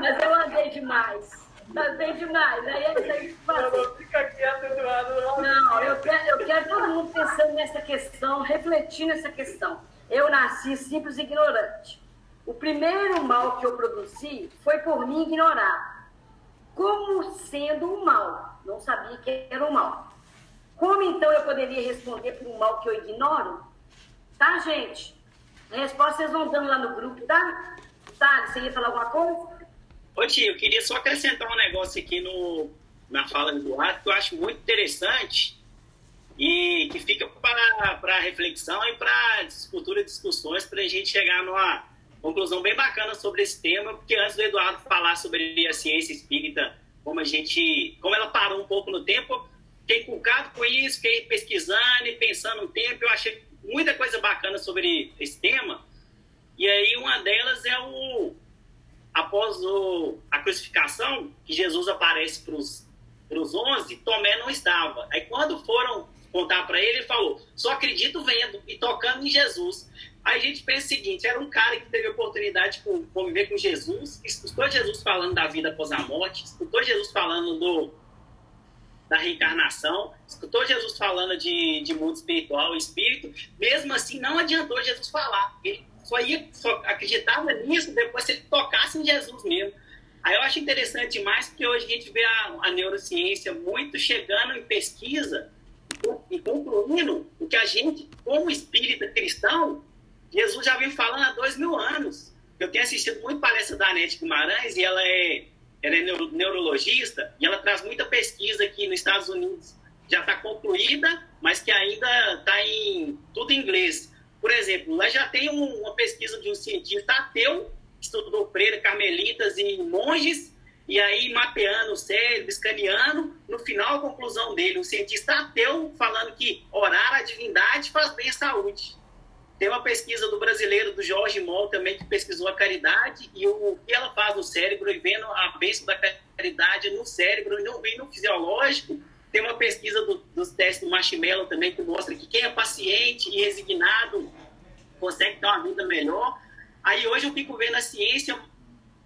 Mas eu andei demais. Andei demais. Aí é isso aí Não, fica quieto, Eduardo. Não, eu quero, eu quero todo mundo pensando nessa questão, refletindo nessa questão. Eu nasci simples e ignorante. O primeiro mal que eu produzi foi por mim ignorar. Como sendo um mal. Não sabia que era um mal. Como então eu poderia responder por um mal que eu ignoro? Tá, gente? A resposta vocês vão dando lá no grupo, tá? Tá, você ia falar alguma coisa? Ô tio, eu queria só acrescentar um negócio aqui no, na fala do Eduardo que eu acho muito interessante e que fica para reflexão e para futuras discussões para a gente chegar numa conclusão bem bacana sobre esse tema, porque antes do Eduardo falar sobre a ciência espírita como a gente, como ela parou um pouco no tempo, fiquei inculcado com isso, fiquei pesquisando e pensando um tempo, eu achei muita coisa bacana sobre esse tema. E aí uma delas é o após o, a crucificação, que Jesus aparece para os onze, Tomé não estava. Aí quando foram contar para ele, ele falou: só acredito vendo e tocando em Jesus. Aí a gente pensa o seguinte: era um cara que teve a oportunidade de conviver com Jesus, escutou Jesus falando da vida após a morte, escutou Jesus falando do, da reencarnação, escutou Jesus falando de, de mundo espiritual espírito, mesmo assim não adiantou Jesus falar. Ele só, ia, só acreditava nisso depois se ele tocasse em Jesus mesmo. Aí eu acho interessante demais porque hoje a gente vê a, a neurociência muito chegando em pesquisa e concluindo o que a gente, como espírita cristão, Jesus já vem falando há dois mil anos. Eu tenho assistido muito palestra da Anete Guimarães e ela é, ela é neuro, neurologista e ela traz muita pesquisa aqui nos Estados Unidos. Já está concluída, mas que ainda está em tudo em inglês. Por exemplo, lá já tem um, uma pesquisa de um cientista ateu que estudou freira, carmelitas e monges e aí mapeando o cérebro, escaneando, no final a conclusão dele, um cientista ateu falando que orar a divindade faz bem à saúde. Tem uma pesquisa do brasileiro, do Jorge Moll, também, que pesquisou a caridade e o que ela faz no cérebro, e vendo a bênção da caridade no cérebro e no, e no fisiológico. Tem uma pesquisa do, dos testes do Marshmallow também, que mostra que quem é paciente e resignado consegue ter uma vida melhor. Aí hoje eu fico vendo a ciência,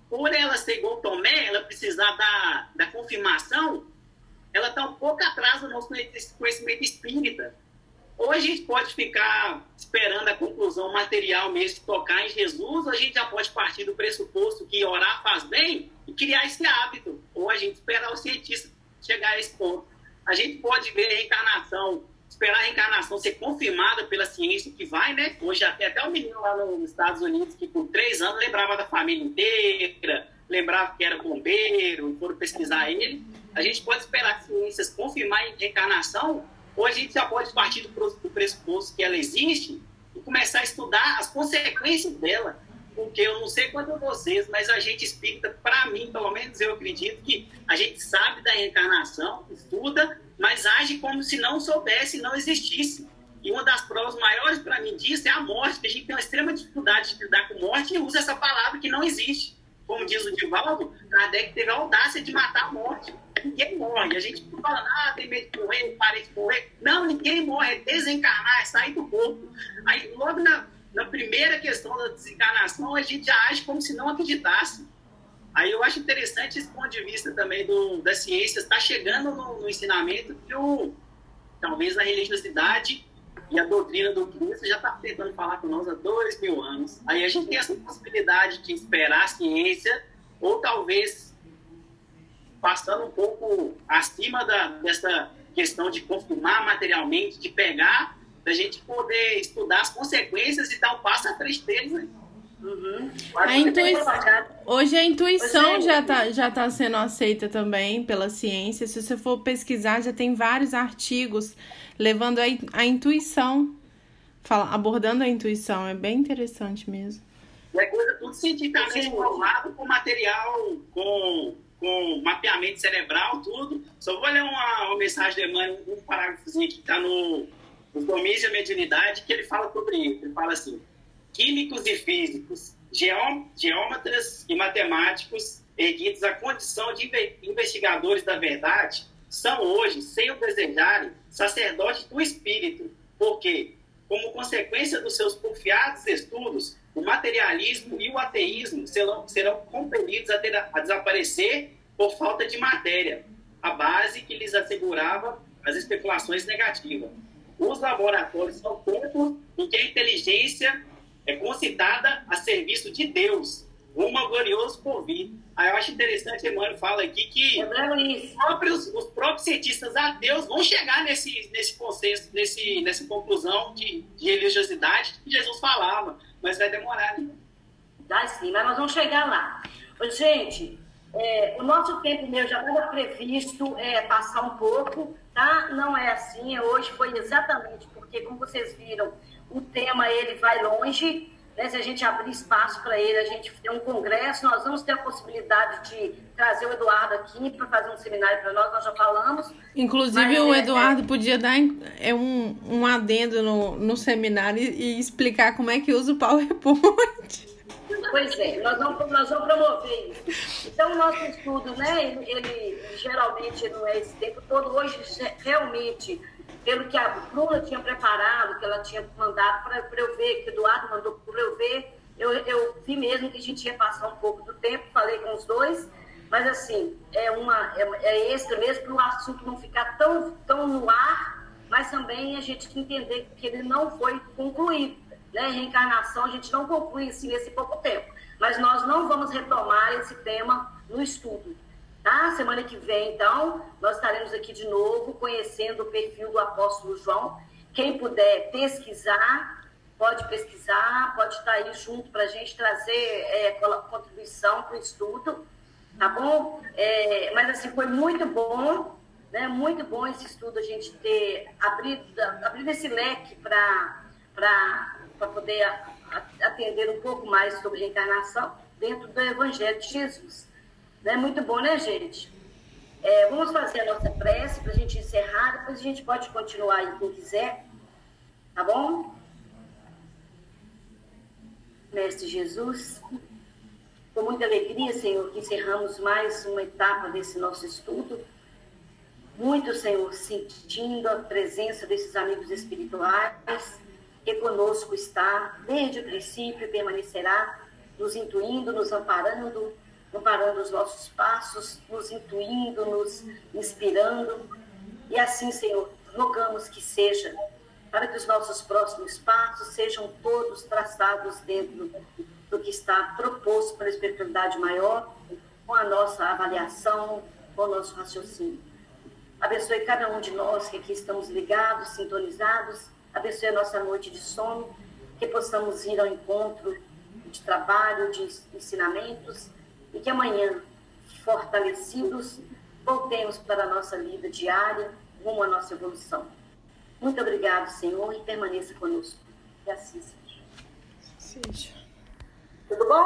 por ela ser igual Tomé, ela precisar da, da confirmação, ela está um pouco atrás do nosso conhecimento espírita. Ou a gente pode ficar esperando a conclusão material mesmo de tocar em Jesus, ou a gente já pode partir do pressuposto que orar faz bem e criar esse hábito. Ou a gente esperar o cientista chegar a esse ponto. A gente pode ver a reencarnação, esperar a reencarnação ser confirmada pela ciência que vai, né? Hoje tem até um menino lá nos Estados Unidos que por três anos lembrava da família inteira, lembrava que era bombeiro, foram pesquisar ele. A gente pode esperar as ciências confirmar a reencarnação ou a gente já pode partir do pressuposto que ela existe e começar a estudar as consequências dela. Porque eu não sei quanto a vocês, mas a gente espírita, para mim, pelo menos eu acredito que a gente sabe da reencarnação, estuda, mas age como se não soubesse, não existisse. E uma das provas maiores para mim disso é a morte, que a gente tem uma extrema dificuldade de lidar com morte e usa essa palavra que não existe. Como diz o Divaldo, Kardec teve a audácia de matar a morte ninguém morre. A gente fala, ah, tem medo de morrer, parei de morrer. Não, ninguém morre, é desencarnar, é sair do corpo. Aí, logo na, na primeira questão da desencarnação, a gente já age como se não acreditasse. Aí eu acho interessante esse ponto de vista também do, da ciência, está chegando no, no, ensinamento que o, talvez na religiosidade e a doutrina do Cristo já está tentando falar com nós há dois mil anos. Aí a gente tem essa possibilidade de esperar a ciência, ou talvez passando um pouco acima da, dessa questão de confirmar materialmente, de pegar, da gente poder estudar as consequências e dar um passo à frente deles. Né? Uhum. A intuição, hoje a intuição já está já tá sendo aceita também pela ciência. Se você for pesquisar, já tem vários artigos levando a, a intuição, fala, abordando a intuição. É bem interessante mesmo. É coisa tudo cientificamente provado com material, com com mapeamento cerebral, tudo. Só vou ler uma, uma mensagem de Emmanuel, um parágrafozinho que está no, no Domínio da Mediunidade, que ele fala sobre isso. Ele fala assim: químicos e físicos, geômetras e matemáticos, erguidos à condição de investigadores da verdade, são hoje, sem o desejarem, sacerdotes do espírito, porque, como consequência dos seus porfiados estudos, o materialismo e o ateísmo serão, serão compelidos a, ter, a desaparecer por falta de matéria, a base que lhes assegurava as especulações negativas. Os laboratórios são templos em que a inteligência é concitada a serviço de Deus, rumo ao glorioso porvir. Aí eu acho interessante, Emmanuel fala aqui que os próprios, os próprios cientistas ateus vão chegar nesse, nesse consenso, nesse, nessa conclusão de, de religiosidade que Jesus falava mas vai demorar, né? Dá sim, mas nós vamos chegar lá. Gente, é, o nosso tempo meu já estava previsto é, passar um pouco, tá? Não é assim, é hoje foi exatamente porque, como vocês viram, o tema ele vai longe, né, se a gente abrir espaço para ele, a gente ter um congresso, nós vamos ter a possibilidade de trazer o Eduardo aqui para fazer um seminário para nós, nós já falamos. Inclusive, Mas, o é, Eduardo podia dar é um, um adendo no, no seminário e, e explicar como é que usa o PowerPoint. (laughs) Pois é, nós vamos, nós vamos promover isso. Então, o nosso estudo, né, ele, ele geralmente não é esse tempo todo. Hoje, realmente, pelo que a Bruna tinha preparado, que ela tinha mandado para eu ver, que o Eduardo mandou para eu ver, eu, eu vi mesmo que a gente ia passar um pouco do tempo, falei com os dois, mas assim, é, uma, é, é extra mesmo para o assunto não ficar tão, tão no ar, mas também a gente entender que ele não foi concluído. Né? Reencarnação a gente não conclui assim nesse pouco tempo, mas nós não vamos retomar esse tema no estudo. Tá? Semana que vem, então, nós estaremos aqui de novo conhecendo o perfil do apóstolo João. Quem puder pesquisar, pode pesquisar, pode estar aí junto para a gente trazer é, contribuição para o estudo, tá bom? É, mas assim, foi muito bom, né? Muito bom esse estudo, a gente ter abrido, abrido esse leque para poder atender um pouco mais sobre reencarnação dentro do Evangelho de Jesus. Né? Muito bom, né, gente? É, vamos fazer a nossa prece para a gente encerrar, depois a gente pode continuar aí quem quiser, tá bom? Mestre Jesus, com muita alegria, Senhor, que encerramos mais uma etapa desse nosso estudo. Muito, Senhor, sentindo a presença desses amigos espirituais, que conosco está desde o princípio e permanecerá, nos intuindo, nos amparando, amparando os nossos passos, nos intuindo, nos inspirando. E assim, Senhor, rogamos que seja, para que os nossos próximos passos sejam todos traçados dentro do que está proposto pela espiritualidade maior, com a nossa avaliação, com o nosso raciocínio. Abençoe cada um de nós que aqui estamos ligados, sintonizados. Abençoe a nossa noite de sono, que possamos ir ao encontro de trabalho, de ensinamentos e que amanhã, fortalecidos, voltemos para a nossa vida diária, rumo à nossa evolução. Muito obrigado, Senhor, e permaneça conosco. E assim seja. Seja. Tudo bom?